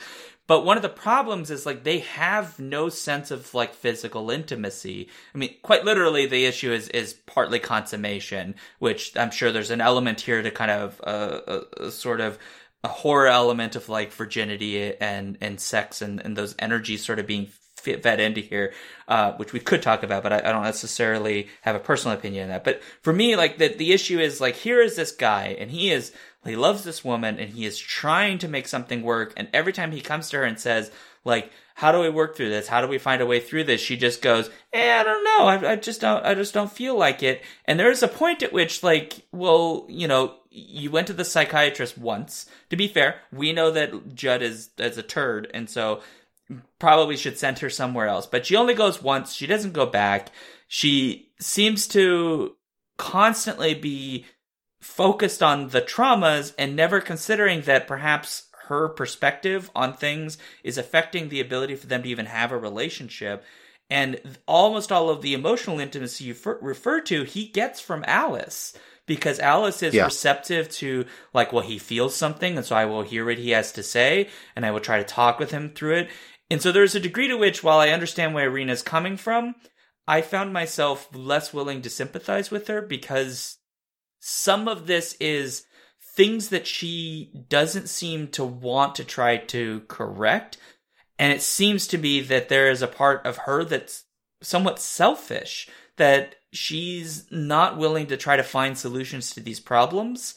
But one of the problems is like they have no sense of like physical intimacy. I mean, quite literally, the issue is is partly consummation, which I'm sure there's an element here to kind of uh, a, a sort of a horror element of like virginity and and sex and, and those energies sort of being fed into here, uh, which we could talk about, but I, I, don't necessarily have a personal opinion on that. But for me, like the the issue is like here is this guy, and he is he loves this woman and he is trying to make something work. And every time he comes to her and says, like, how do we work through this? How do we find a way through this? She just goes, eh, I don't know. I, I just don't, I just don't feel like it. And there is a point at which, like, well, you know, you went to the psychiatrist once. To be fair, we know that Judd is, is a turd. And so probably should send her somewhere else. But she only goes once. She doesn't go back. She seems to constantly be focused on the traumas and never considering that perhaps her perspective on things is affecting the ability for them to even have a relationship. And almost all of the emotional intimacy you refer to, he gets from Alice because Alice is yeah. receptive to like, well, he feels something, and so I will hear what he has to say, and I will try to talk with him through it. And so there's a degree to which, while I understand where Irena's coming from, I found myself less willing to sympathize with her because some of this is things that she doesn't seem to want to try to correct. And it seems to me that there is a part of her that's somewhat selfish, that she's not willing to try to find solutions to these problems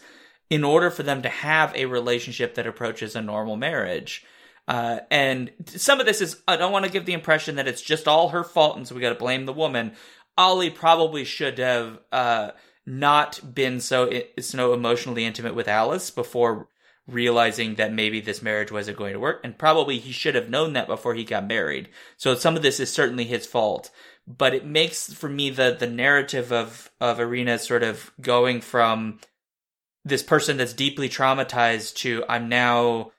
in order for them to have a relationship that approaches a normal marriage. Uh, and some of this is, I don't want to give the impression that it's just all her fault and so we got to blame the woman. Ollie probably should have, uh, not been so so emotionally intimate with Alice before realizing that maybe this marriage wasn't going to work and probably he should have known that before he got married. So some of this is certainly his fault, but it makes for me the the narrative of of Irena sort of going from this person that's deeply traumatized to I'm now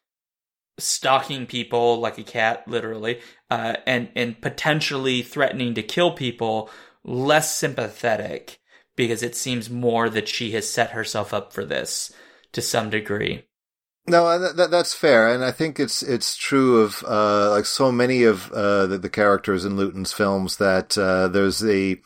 stalking people like a cat literally uh, and and potentially threatening to kill people less sympathetic because it seems more that she has set herself up for this to some degree. No, that, that's fair, and I think it's it's true of uh, like so many of uh, the, the, characters in Lewton's films that uh, there's a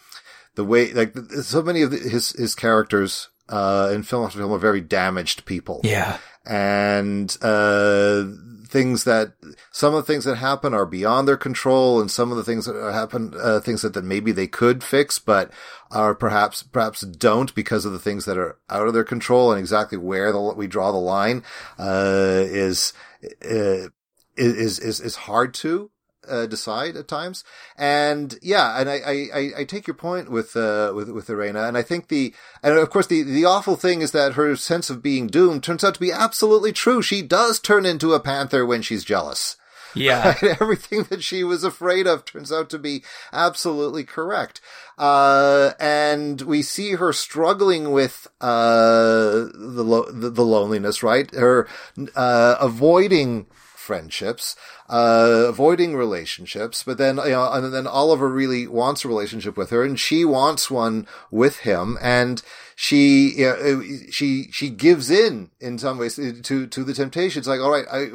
the way like so many of his his characters uh, in film after film are very damaged people. Yeah, and uh, things that some of the things that happen are beyond their control, and some of the things that happen, uh, things that, that maybe they could fix, but are perhaps perhaps don't because of the things that are out of their control, and exactly where the, we draw the line uh, is uh, is is is hard to uh, decide at times. And yeah, and I, I, I take your point with, uh, with, with Irena. And I think the, and of course the, the awful thing is that her sense of being doomed turns out to be absolutely true. She does turn into a panther when she's jealous. Yeah. Right? Everything that she was afraid of turns out to be absolutely correct. Uh, and we see her struggling with, uh, the, lo- the, the, loneliness, right? Her, uh, avoiding friendships, uh, avoiding relationships, but then, you know, and then Oliver really wants a relationship with her and she wants one with him and she, you know, she, she gives in in some ways to, to the temptation. It's like, all right, I,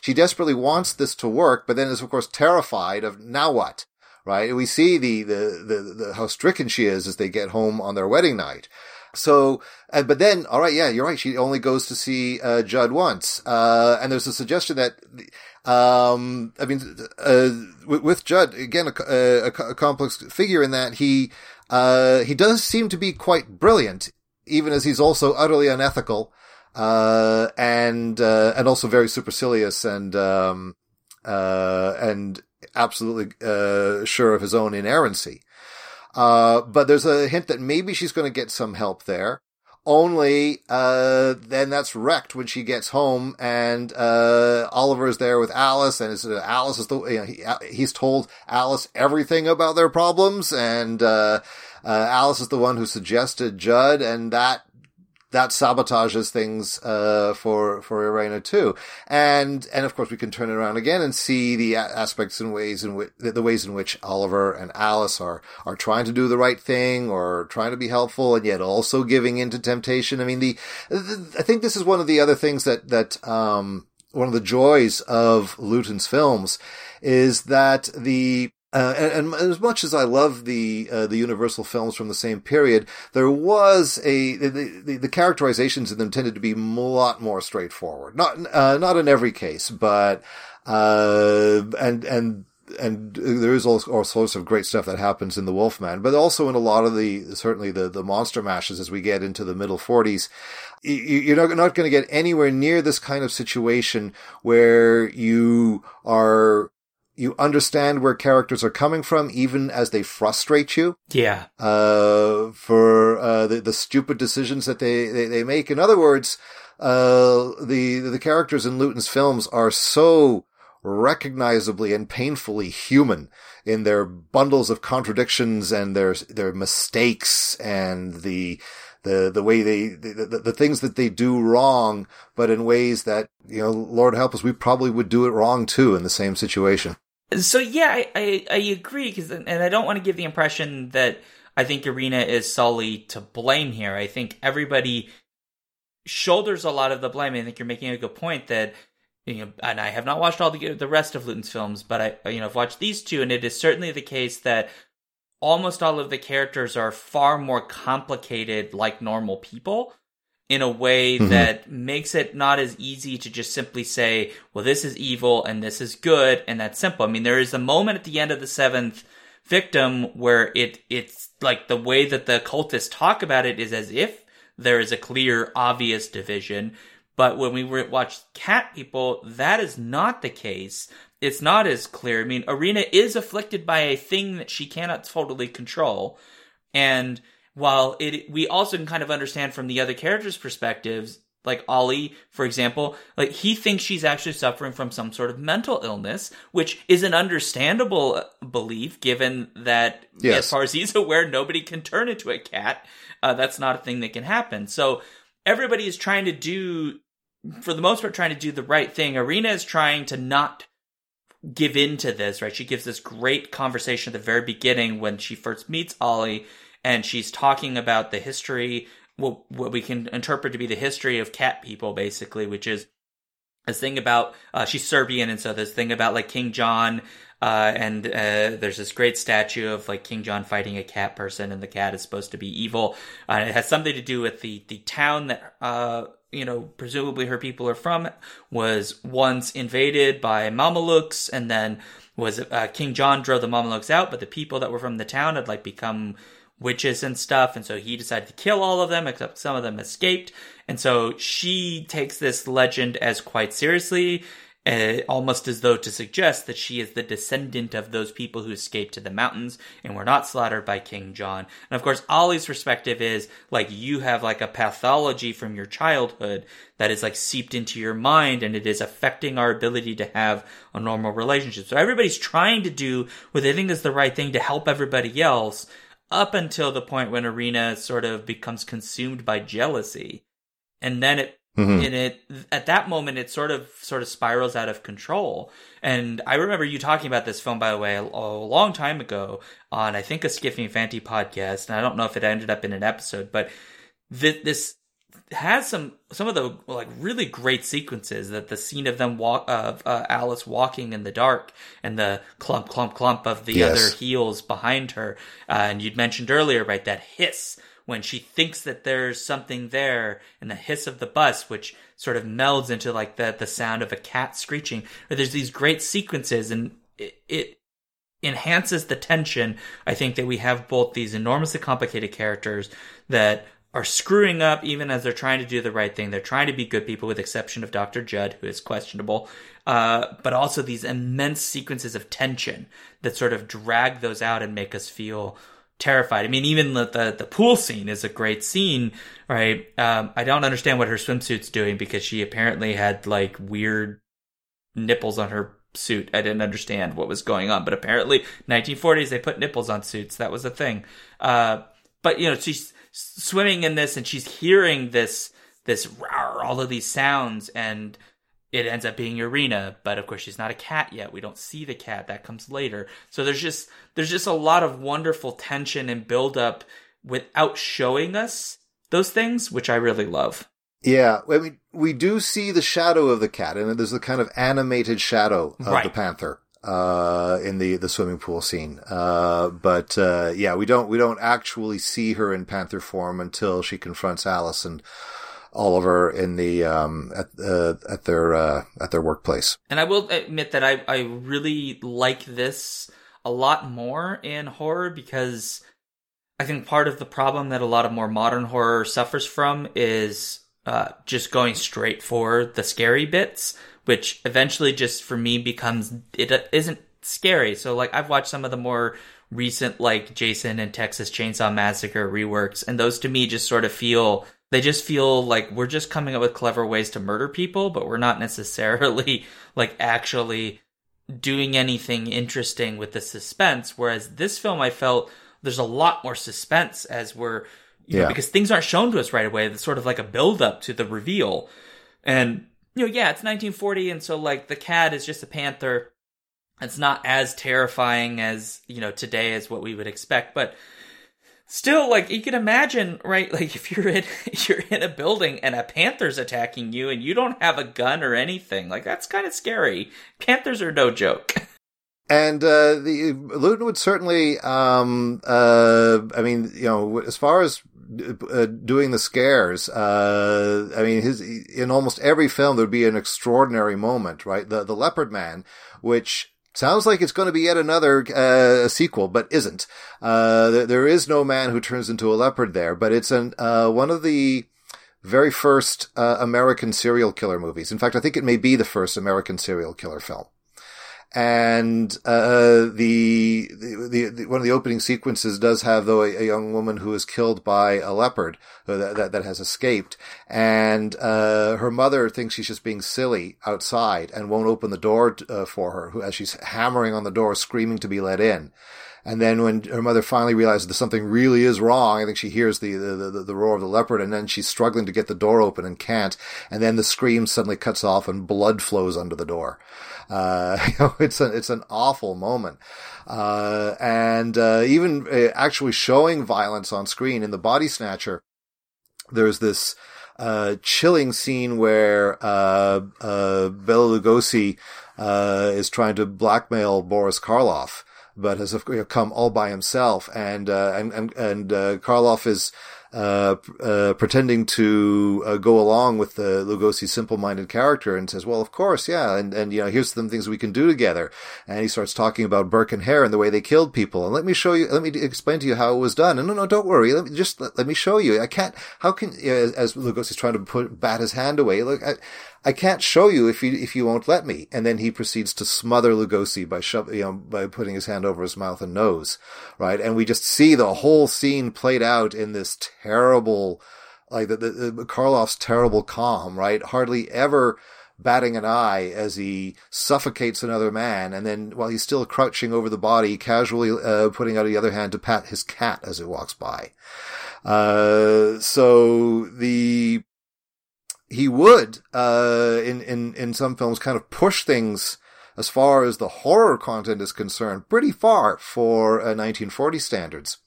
she desperately wants this to work, but then is of course terrified of now what? Right? We see the, the, the, the, how stricken she is as they get home on their wedding night. So, uh, but then, all right, yeah, you're right. She only goes to see uh, Judd once, uh, and there's a suggestion that, um, I mean, uh, with, with, Judd again, a, a, a, complex figure in that he uh, he does seem to be quite brilliant even as he's also utterly unethical, uh, and, uh, and also very supercilious and, um, uh, and absolutely, sure of his own inerrancy. Uh, but there's a hint that maybe she's going to get some help there. Only, uh, then that's wrecked when she gets home and, uh, Oliver is there with Alice and uh, Alice is the, you know, he, uh, he's told Alice everything about their problems and, uh, uh, Alice is the one who suggested Judd and that that sabotages things uh, for for Irena too, and and of course we can turn it around again and see the aspects and ways in which the ways in which Oliver and Alice are are trying to do the right thing or trying to be helpful and yet also giving into temptation. I mean, the, the I think this is one of the other things that that um, one of the joys of Lewton's films is that the uh, and, and, as much as I love the uh, the Universal films from the same period, there was a the, the, the, characterizations in them tended to be a lot more straightforward. Not uh, not in every case, but uh, and and and there is all, all sorts of great stuff that happens in the Wolfman, but also in a lot of the certainly the the monster mashes as we get into the middle forties. You're not, not going to get anywhere near this kind of situation where you are you understand where characters are coming from, even as they frustrate you. Yeah. Uh, for uh, the the stupid decisions that they they, they make. In other words, uh, the the characters in Lewton's films are so recognizably and painfully human in their bundles of contradictions and their their mistakes and the the the way they the, the, the, things that they do wrong, but in ways that you know, Lord help us, we probably would do it wrong too in the same situation. So yeah, I I, I agree because and I don't want to give the impression that I think Irena is solely to blame here. I think everybody shoulders a lot of the blame. I think you're making a good point that you know, and I have not watched all the the rest of Lewton's films, but I you know I've watched these two, and it is certainly the case that almost all of the characters are far more complicated like normal people in a way mm-hmm. that makes it not as easy to just simply say, well, this is evil and this is good, and that's simple. I mean, there is a moment at the end of the seventh victim where it it's like the way that the cultists talk about it is as if there is a clear, obvious division. But when we watch cat people, that is not the case it's not as clear. I mean, Irena is afflicted by a thing that she cannot totally control. And while it, we also can kind of understand from the other characters' perspectives, like Ollie, for example, like he thinks she's actually suffering from some sort of mental illness, which is an understandable belief given that, yes. as far as he's aware, nobody can turn into a cat. Uh, that's not a thing that can happen. So everybody is trying to do, for the most part, trying to do the right thing. Irena is trying to not give in to this, right? She gives this great conversation at the very beginning when she first meets Ollie and she's talking about the history, what, what we can interpret to be the history of cat people, basically, which is this thing about, uh, she's Serbian. And so this thing about like King John, uh, and, uh, there's this great statue of like King John fighting a cat person and the cat is supposed to be evil. Uh, it has something to do with the, the town that, uh, you know, presumably her people are from, was once invaded by Mamelukes, and then was uh, King John drove the Mamelukes out, but the people that were from the town had like become witches and stuff, and so he decided to kill all of them, except some of them escaped. And so she takes this legend as quite seriously uh, almost as though to suggest that she is the descendant of those people who escaped to the mountains and were not slaughtered by King John. And of course, Ollie's perspective is like you have like a pathology from your childhood that is like seeped into your mind and it is affecting our ability to have a normal relationship. So everybody's trying to do what they think is the right thing to help everybody else up until the point when Irena sort of becomes consumed by jealousy. And then it Mm-hmm. And it at that moment it sort of sort of spirals out of control. And I remember you talking about this film, by the way, a, a long time ago on I think a Skiffy and Fanty podcast, and I don't know if it ended up in an episode, but th- this has some some of the like really great sequences that the scene of them walk of uh, Alice walking in the dark and the clump clump clump of the yes. other heels behind her, uh, and you'd mentioned earlier, right, that hiss when she thinks that there's something there and the hiss of the bus, which sort of melds into like the, the sound of a cat screeching. Or there's these great sequences and it, it enhances the tension. I think that we have both these enormously complicated characters that are screwing up even as they're trying to do the right thing. They're trying to be good people, with exception of Dr. Judd, who is questionable. Uh, but also these immense sequences of tension that sort of drag those out and make us feel terrified. I mean, even the, the, the pool scene is a great scene, right? Um, I don't understand what her swimsuit's doing because she apparently had like weird nipples on her suit. I didn't understand what was going on, but apparently 1940s they put nipples on suits. That was a thing. Uh, but you know, she's swimming in this and she's hearing this this rawr, all of these sounds and it ends up being Irena, but of course she's not a cat yet. We don't see the cat. That comes later. So there's just there's just a lot of wonderful tension and build up without showing us those things, which I really love. Yeah, I mean, we do see the shadow of the cat, and there's the kind of animated shadow of right. the panther uh, in the the swimming pool scene. Uh, but uh, yeah, we don't we don't actually see her in panther form until she confronts Alice and Oliver in the um, at uh, at their uh, at their workplace. And I will admit that I I really like this a lot more in horror because I think part of the problem that a lot of more modern horror suffers from is uh, just going straight for the scary bits, which eventually just for me becomes it isn't scary. So like I've watched some of the more recent like Jason and Texas Chainsaw Massacre reworks, and those to me just sort of feel they just feel like we're just coming up with clever ways to murder people, but we're not necessarily like actually doing anything interesting with the suspense. Whereas this film, I felt there's a lot more suspense as we're you yeah. know, because things aren't shown to us right away. It's sort of like a build up to the reveal. And, you know, yeah, it's 1940. And so like the cat is just a panther. It's not as terrifying as, you know, today as what we would expect, but still like you can imagine, right? Like if you're in, you're in a building and a panther's attacking you and you don't have a gun or anything, like that's kind of scary. Panthers are no joke. And uh, the Lewton would certainly, um, uh, I mean, you know, as far as uh, doing the scares. Uh, I mean, his in almost every film there would be an extraordinary moment, right? The the Leopard Man, which sounds like it's going to be yet another uh, sequel, but isn't. Uh, there, there is no man who turns into a leopard there, but it's an uh, one of the very first uh, American serial killer movies. In fact, I think it may be the first American serial killer film and uh, the, the, the, one of the opening sequences does have though a, a young woman who is killed by a leopard uh, that, that, that has escaped, and uh, her mother thinks she's just being silly outside and won't open the door uh, for her, who as she's hammering on the door, screaming to be let in. And then when her mother finally realizes that something really is wrong, I think she hears the, the, the, the, roar of the leopard and then she's struggling to get the door open and can't. And then the scream suddenly cuts off and blood flows under the door. Uh, you know, it's an, it's an awful moment. Uh, and, uh, even uh, actually showing violence on screen in the body snatcher, there's this, uh, chilling scene where, uh, uh, Bela Lugosi, uh, is trying to blackmail Boris Karloff, but has come all by himself. And, and, and, and, Karloff is, uh, uh, pretending to uh, go along with the Lugosi simple-minded character and says, "Well, of course, yeah, and and you know, here's some things we can do together." And he starts talking about Burke and Hare and the way they killed people. And let me show you. Let me explain to you how it was done. And no, no, don't worry. Let me just let, let me show you. I can't. How can as, as Lugosi's trying to put bat his hand away? Look, I, I can't show you if you if you won't let me. And then he proceeds to smother Lugosi by shove, you know, by putting his hand over his mouth and nose, right? And we just see the whole scene played out in this terrible, like the, the, the Karloff's terrible calm, right? Hardly ever batting an eye as he suffocates another man, and then while he's still crouching over the body, casually uh, putting out the other hand to pat his cat as it walks by. Uh, so the he would, uh, in, in, in some films kind of push things as far as the horror content is concerned pretty far for uh, 1940 standards.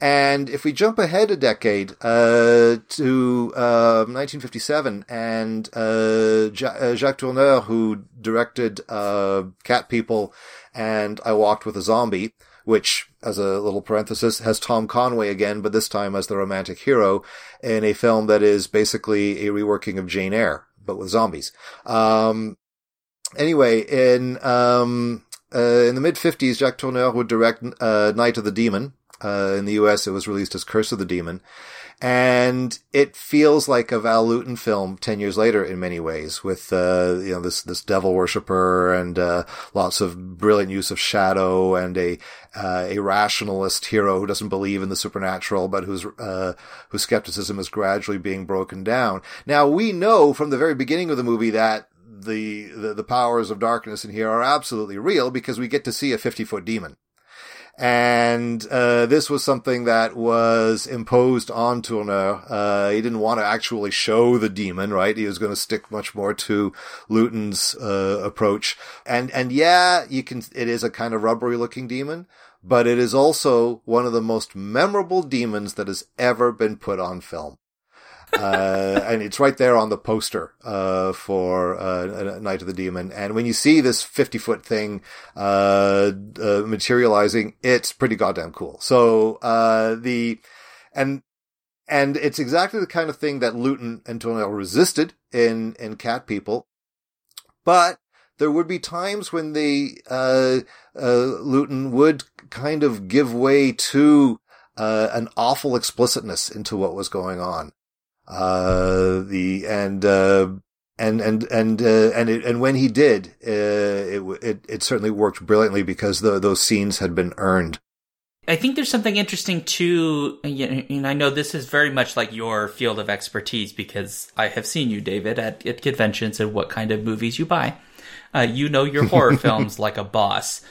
And if we jump ahead a decade uh, to uh, 1957 and uh, Jacques Tourneur, who directed uh, Cat People and I Walked with a Zombie, which, as a little parenthesis, has Tom Conway again, but this time as the romantic hero in a film that is basically a reworking of Jane Eyre, but with zombies. Um, anyway, in, um, uh, in the mid 50s, Jacques Tourneur would direct, uh, Night of the Demon. Uh, in the US, it was released as Curse of the Demon. And it feels like a Val Lewton film ten years later in many ways, with uh, you know this this devil worshipper and uh, lots of brilliant use of shadow and a uh, a rationalist hero who doesn't believe in the supernatural, but whose uh, whose skepticism is gradually being broken down. Now we know from the very beginning of the movie that the, the, the powers of darkness in here are absolutely real because we get to see a 50 foot demon. And, uh, this was something that was imposed on Tourneur. Uh, he didn't want to actually show the demon, right? He was going to stick much more to Lewton's, uh, approach. And, and yeah, you can, it is a kind of rubbery looking demon, but it is also one of the most memorable demons that has ever been put on film uh, and it's right there on the poster uh, for uh, Night of the Demon. And when you see this fifty foot thing uh, uh, materializing, it's pretty goddamn cool. So uh, the and and it's exactly the kind of thing that Lewton and Tourneur resisted in in Cat People, but there would be times when the Lewton would kind of give way to uh, an awful explicitness into what was going on. Uh, the, and, uh, and, and, and, uh, and, it, and when he did, uh, it, it, it certainly worked brilliantly because the, those scenes had been earned. I think there's something interesting too, and I know this is very much like your field of expertise because I have seen you, David, at, at conventions and what kind of movies you buy. Uh, you know your horror films like a boss,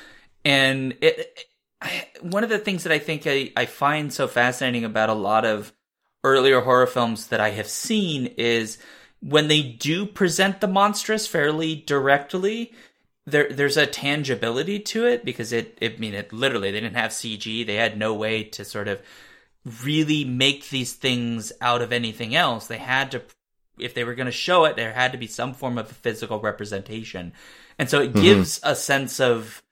and it, I, one of the things that I think I, I find so fascinating about a lot of earlier horror films that I have seen is when they do present the monstrous fairly directly, there there's a tangibility to it because it, it I mean it literally they didn't have CG, they had no way to sort of really make these things out of anything else. They had to if they were going to show it, there had to be some form of a physical representation. And so it mm-hmm. gives a sense of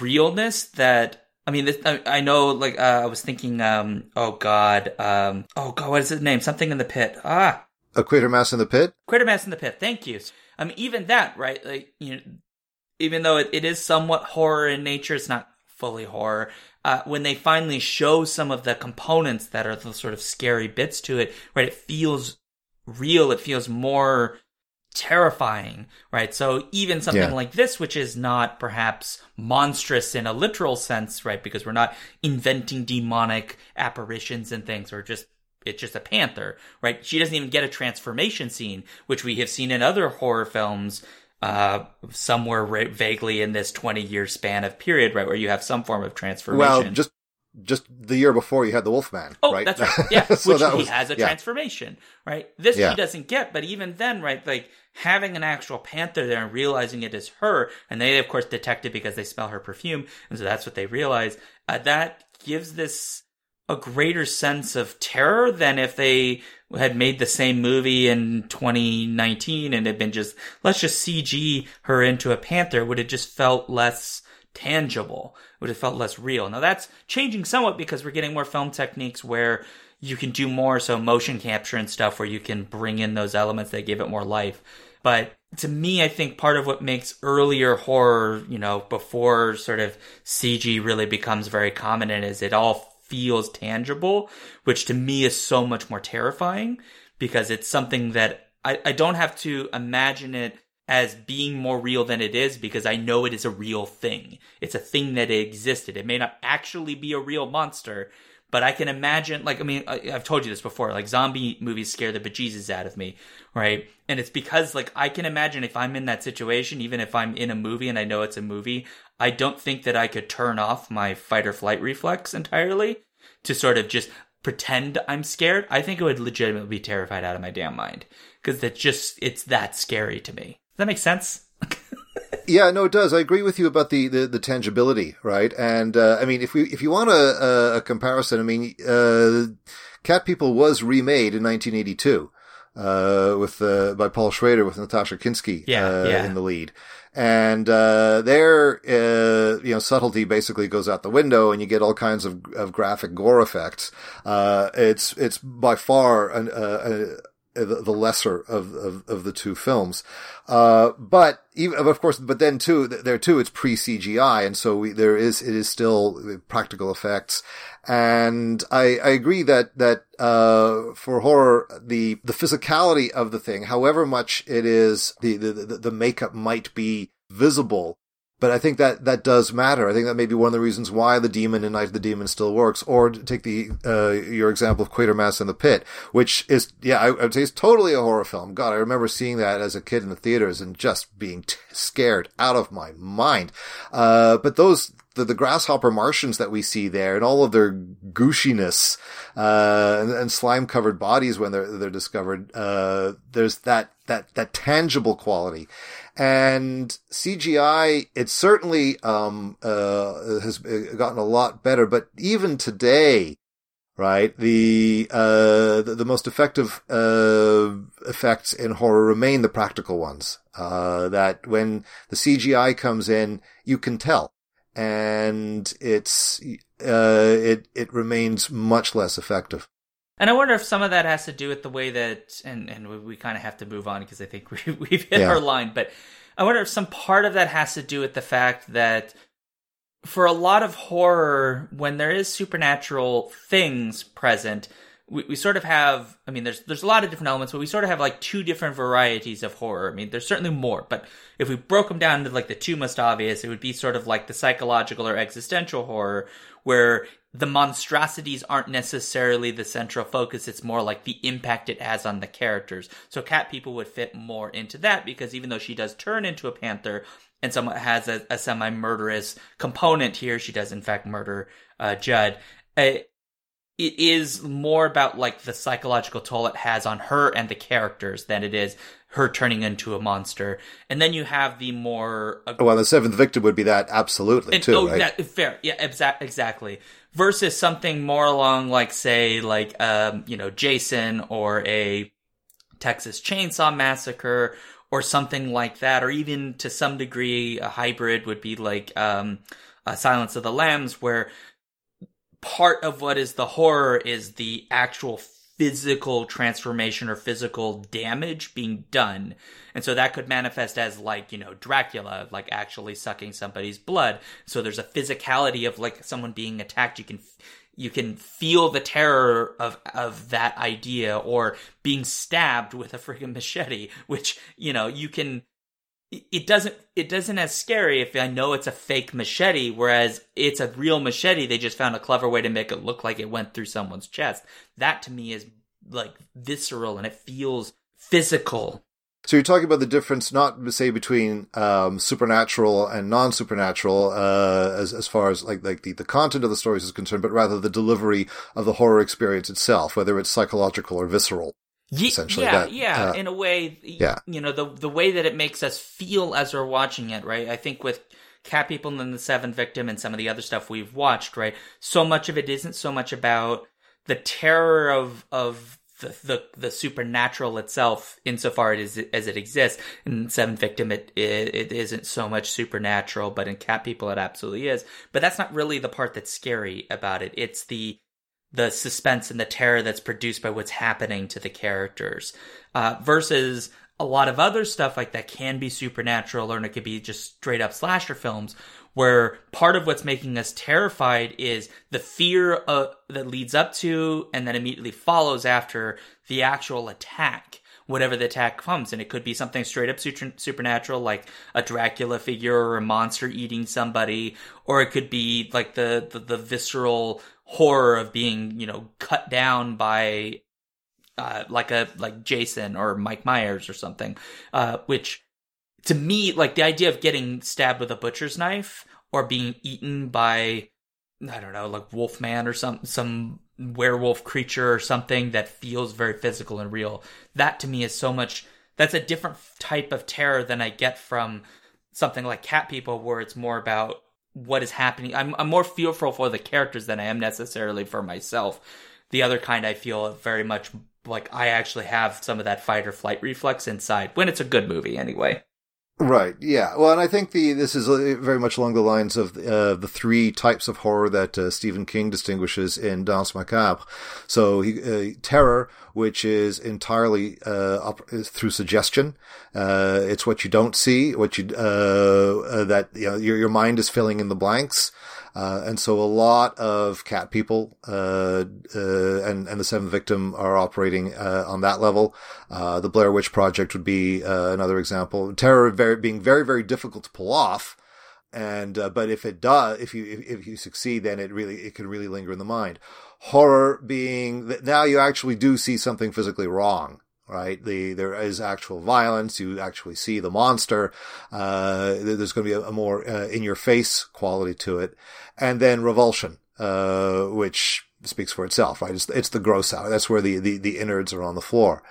realness that I mean, this, I, I, know, like, uh, I was thinking, um, oh god, um, oh god, what is his name? Something in the pit. Ah. A Quatermass in the pit? Quatermass in the pit. Thank you. I mean, even that, right? Like, you know, even though it, it is somewhat horror in nature, it's not fully horror. Uh, when they finally show some of the components that are the sort of scary bits to it, right? It feels real. It feels more terrifying, right? So even something yeah. like this, which is not perhaps monstrous in a literal sense, right? Because we're not inventing demonic apparitions and things, or just it's just a panther, right? She doesn't even get a transformation scene, which we have seen in other horror films, uh, somewhere vaguely in this 20 year span of period, right? Where you have some form of transformation. Well, just just the year before you had the Wolfman. Oh, right? that's right. Yeah, so which he was, has a yeah. transformation, right? This yeah. he doesn't get, but even then, right? Like having an actual panther there and realizing it is her, and they of course detect it because they smell her perfume, and so that's what they realize. Uh, that gives this a greater sense of terror than if they had made the same movie in 2019 and had been just let's just CG her into a panther. Would have just felt less tangible. Would have felt less real. Now that's changing somewhat because we're getting more film techniques where you can do more so motion capture and stuff where you can bring in those elements that give it more life. But to me, I think part of what makes earlier horror, you know, before sort of CG really becomes very common and is it all feels tangible, which to me is so much more terrifying because it's something that I, I don't have to imagine it as being more real than it is because I know it is a real thing. It's a thing that existed. It may not actually be a real monster, but I can imagine, like, I mean, I, have told you this before, like, zombie movies scare the bejesus out of me, right? And it's because, like, I can imagine if I'm in that situation, even if I'm in a movie and I know it's a movie, I don't think that I could turn off my fight or flight reflex entirely to sort of just pretend I'm scared. I think it would legitimately be terrified out of my damn mind because it's just, it's that scary to me. Does that make sense? Yeah, no, it does. I agree with you about the, the, the tangibility, right? And, uh, I mean, if we, if you want a, a, comparison, I mean, uh, Cat People was remade in 1982, uh, with, uh, by Paul Schrader with Natasha Kinski, yeah, uh, yeah. in the lead. And, uh, their, you know, subtlety basically goes out the window and you get all kinds of, of graphic gore effects. it's, it's by far an, the, the lesser of, of, of the two films. Uh, but even, of course, but then too, there too, it's pre CGI. And so we, there is, it is still practical effects. And I, I agree that, that, uh, for horror, the, the physicality of the thing, however much it is, the, the, the makeup might be visible but I think that that does matter. I think that may be one of the reasons why the demon in Night of the Demon still works. Or take the uh, your example of Quatermass in the Pit, which is yeah, I, would say it's totally a horror film. God, I remember seeing that as a kid in the theaters and just being t- scared out of my mind. Uh, but those the, the grasshopper Martians that we see there and all of their gooshiness, uh, and, and slime covered bodies when they're, they're discovered, uh, there's that, that, that tangible quality. And CGI, it certainly, um, uh, has gotten a lot better, but even today, right, the, uh, the, the, most effective, uh, effects in horror remain the practical ones. Uh, that when the CGI comes in, you can tell. And it's, uh, it, it remains much less effective. And I wonder if some of that has to do with the way that, and, and we, we kind of have to move on because I think we, we've hit yeah. our line, but I wonder if some part of that has to do with the fact that for a lot of horror, when there is supernatural things present, we, we sort of have I mean there's there's a lot of different elements, but we sort of have like two different varieties of horror. I mean there's certainly more, but if we broke them down to like the two most obvious, it would be sort of like the psychological or existential horror, where the monstrosities aren't necessarily the central focus. It's more like the impact it has on the characters. So cat people would fit more into that because even though she does turn into a panther and somewhat has a, a semi murderous component here, she does in fact murder uh, Judd. Uh, it is more about like the psychological toll it has on her and the characters than it is her turning into a monster. And then you have the more. Well, the seventh victim would be that absolutely and, too. Oh, right? that, fair. Yeah, exa- exactly. Versus something more along like, say, like, um, you know, Jason or a Texas Chainsaw Massacre or something like that, or even to some degree a hybrid would be like, um, Silence of the Lambs, where part of what is the horror is the actual physical transformation or physical damage being done. And so that could manifest as like, you know, Dracula, like actually sucking somebody's blood. So there's a physicality of like someone being attacked. You can, you can feel the terror of, of that idea or being stabbed with a freaking machete, which, you know, you can, it doesn't it doesn't as scary if I know it's a fake machete, whereas it's a real machete. They just found a clever way to make it look like it went through someone's chest. That to me is like visceral and it feels physical. So you're talking about the difference, not say between um, supernatural and non-supernatural, uh, as as far as like like the, the content of the stories is concerned, but rather the delivery of the horror experience itself, whether it's psychological or visceral essentially. Yeah, that, yeah. Uh, in a way, yeah. You know, the the way that it makes us feel as we're watching it, right? I think with Cat People and the Seventh Victim and some of the other stuff we've watched, right? So much of it isn't so much about the terror of of the the, the supernatural itself, insofar as it, as it exists. In Seventh Victim, it, it it isn't so much supernatural, but in Cat People, it absolutely is. But that's not really the part that's scary about it. It's the the suspense and the terror that's produced by what's happening to the characters uh, versus a lot of other stuff like that can be supernatural or it could be just straight up slasher films where part of what's making us terrified is the fear of, that leads up to and then immediately follows after the actual attack whatever the attack comes. And it could be something straight up super, supernatural like a dracula figure or a monster eating somebody or it could be like the, the, the visceral horror of being, you know, cut down by uh, like a like Jason or Mike Myers or something. Uh, which to me, like the idea of getting stabbed with a butcher's knife or being eaten by I don't know, like Wolfman or some some werewolf creature or something that feels very physical and real. That to me is so much that's a different type of terror than I get from something like Cat People where it's more about what is happening. I'm, I'm more fearful for the characters than I am necessarily for myself. The other kind, I feel very much like I actually have some of that fight or flight reflex inside when it's a good movie, anyway. Right. Yeah. Well, and I think the this is uh, very much along the lines of uh, the three types of horror that uh, Stephen King distinguishes in Danse Macabre. So, he, uh, terror, which is entirely uh, up, through suggestion. Uh, it's what you don't see, what you that you know, your your mind is filling in the blanks. Uh, and so a lot of cat people, uh, uh, and, and the seventh victim are operating, uh, on that level. Uh, the Blair Witch Project would be, uh, another example. Terror very, being very, very difficult to pull off. And, but if it does, if you, if, if you succeed, then it really, it can really linger in the mind. Horror being that now you actually do see something physically wrong right? The, there is actual violence. You actually see the monster. Uh, there's going to be a, a more uh, in your face quality to it. And then revulsion, uh, which speaks for itself, right? It's, it's the gross out. That's where the, the, the innards are on the floor.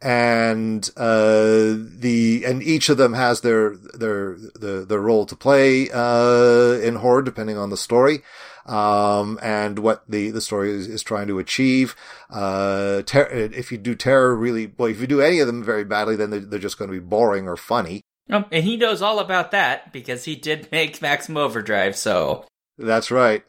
And, uh, the, and each of them has their, their, their, their role to play, uh, in horror, depending on the story um, and what the, the story is, is trying to achieve. Uh, ter- if you do terror really, well, if you do any of them very badly, then they're, they're just going to be boring or funny. Um, and he knows all about that because he did make Maximum Overdrive, so. That's right.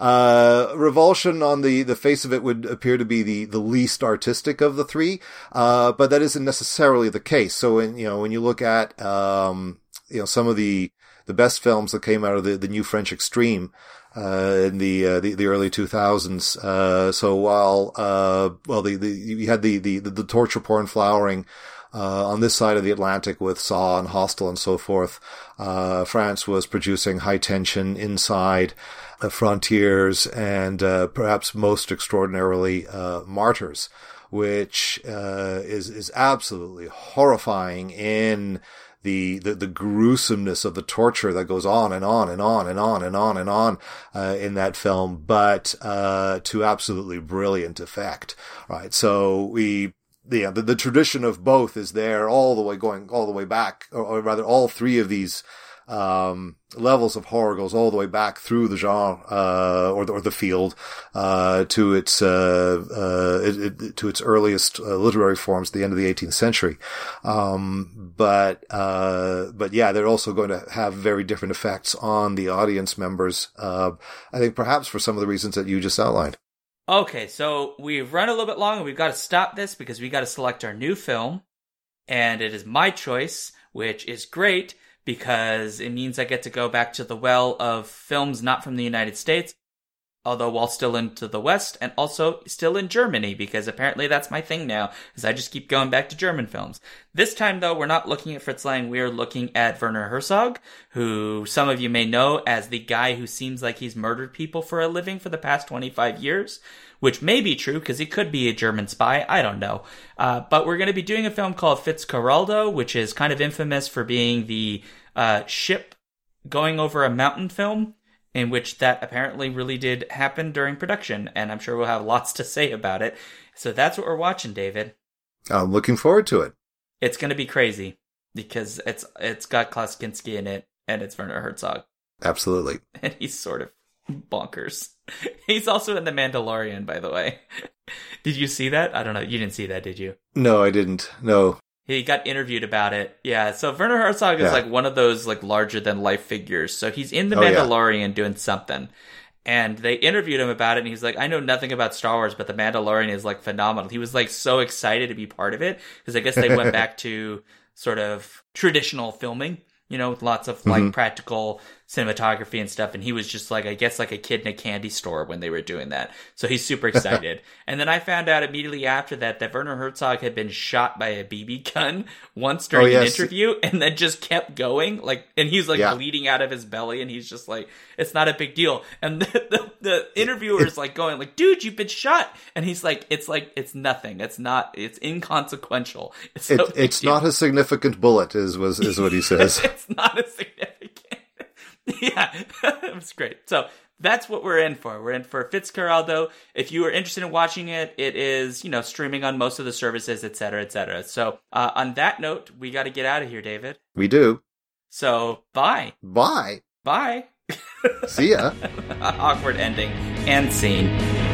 Uh, Revulsion on the, the face of it would appear to be the, the least artistic of the three, uh, but that isn't necessarily the case. So when, you know, when you look at, um, you know, some of the, the best films that came out of the, the new French Extreme, uh, in the, uh, the, the early 2000s. Uh, so while uh, well the, the you had the, the the torture porn flowering. Uh, on this side of the Atlantic with Saw and Hostel and so forth, uh, France was producing high tension inside frontiers and perhaps most extraordinarily Martyrs, which is is absolutely horrifying in the, the, the gruesomeness of the torture that goes on and on and on and on and on and on uh, in that film, but uh, to absolutely brilliant effect. Right, so we yeah, the, the tradition of both is there all the way going all the way back, or, or rather, all three of these um, levels of horror goes all the way back through the genre uh, or the, or the field uh, to its uh, uh it, it, to its earliest uh, literary forms at the end of the 18th century. Um, but uh, but yeah, they're also going to have very different effects on the audience members. I think perhaps for some of the reasons that you just outlined. Okay, so we've run a little bit long and we've got to stop this because we got to select our new film. And it is my choice, which is great because it means I get to go back to the well of films not from the United States, although while still into the West and also still in Germany because apparently that's my thing now is I just keep going back to German films. This time though, we're not looking at Fritz Lang. We are looking at Werner Herzog, who some of you may know as the guy who seems like he's murdered people for a living for the past 25 years which may be true because he could be a German spy. I don't know. Uh, but we're going to be doing a film called Fitzcarraldo, which is kind of infamous for being the uh, ship going over a mountain film, in which that apparently really did happen during production. And I'm sure we'll have lots to say about it. So that's what we're watching, David. I'm looking forward to it. It's going to be crazy because it's it's got Klaus Kinski in it and it's Werner Herzog. Absolutely. And he's sort of bonkers. He's also in The Mandalorian, by the way. did you see that? I don't know. You didn't see that, did you? No, I didn't. No. He got interviewed about it. Yeah. So Werner Herzog is like one of those like larger than life figures. So he's in The oh, Mandalorian yeah. doing something. And they interviewed him about it, and he's like, I know nothing about Star Wars, but The Mandalorian is like phenomenal. He was like so excited to be part of it because I guess they went back to sort of traditional filming you know, with lots of like mm-hmm. practical cinematography and stuff. And he was just like, I guess, like a kid in a candy store when they were doing that. So he's super excited. and then I found out immediately after that that Werner Herzog had been shot by a BB gun once during oh, yes. an interview and then just kept going. Like, and he's like yeah. bleeding out of his belly and he's just like, it's not a big deal. And the, the, the interviewer is like going like, dude, you've been shot. And he's like, it's like, it's nothing. It's not, it's inconsequential. It's, it, it's not a significant bullet is, was, is what he says. it's not a significant. yeah, it was great. So that's what we're in for. We're in for Fitzcarraldo. If you are interested in watching it, it is, you know, streaming on most of the services, et cetera, et cetera. So, uh, on that note, we got to get out of here, David. We do. So, bye. Bye. Bye. See ya. Awkward ending and scene.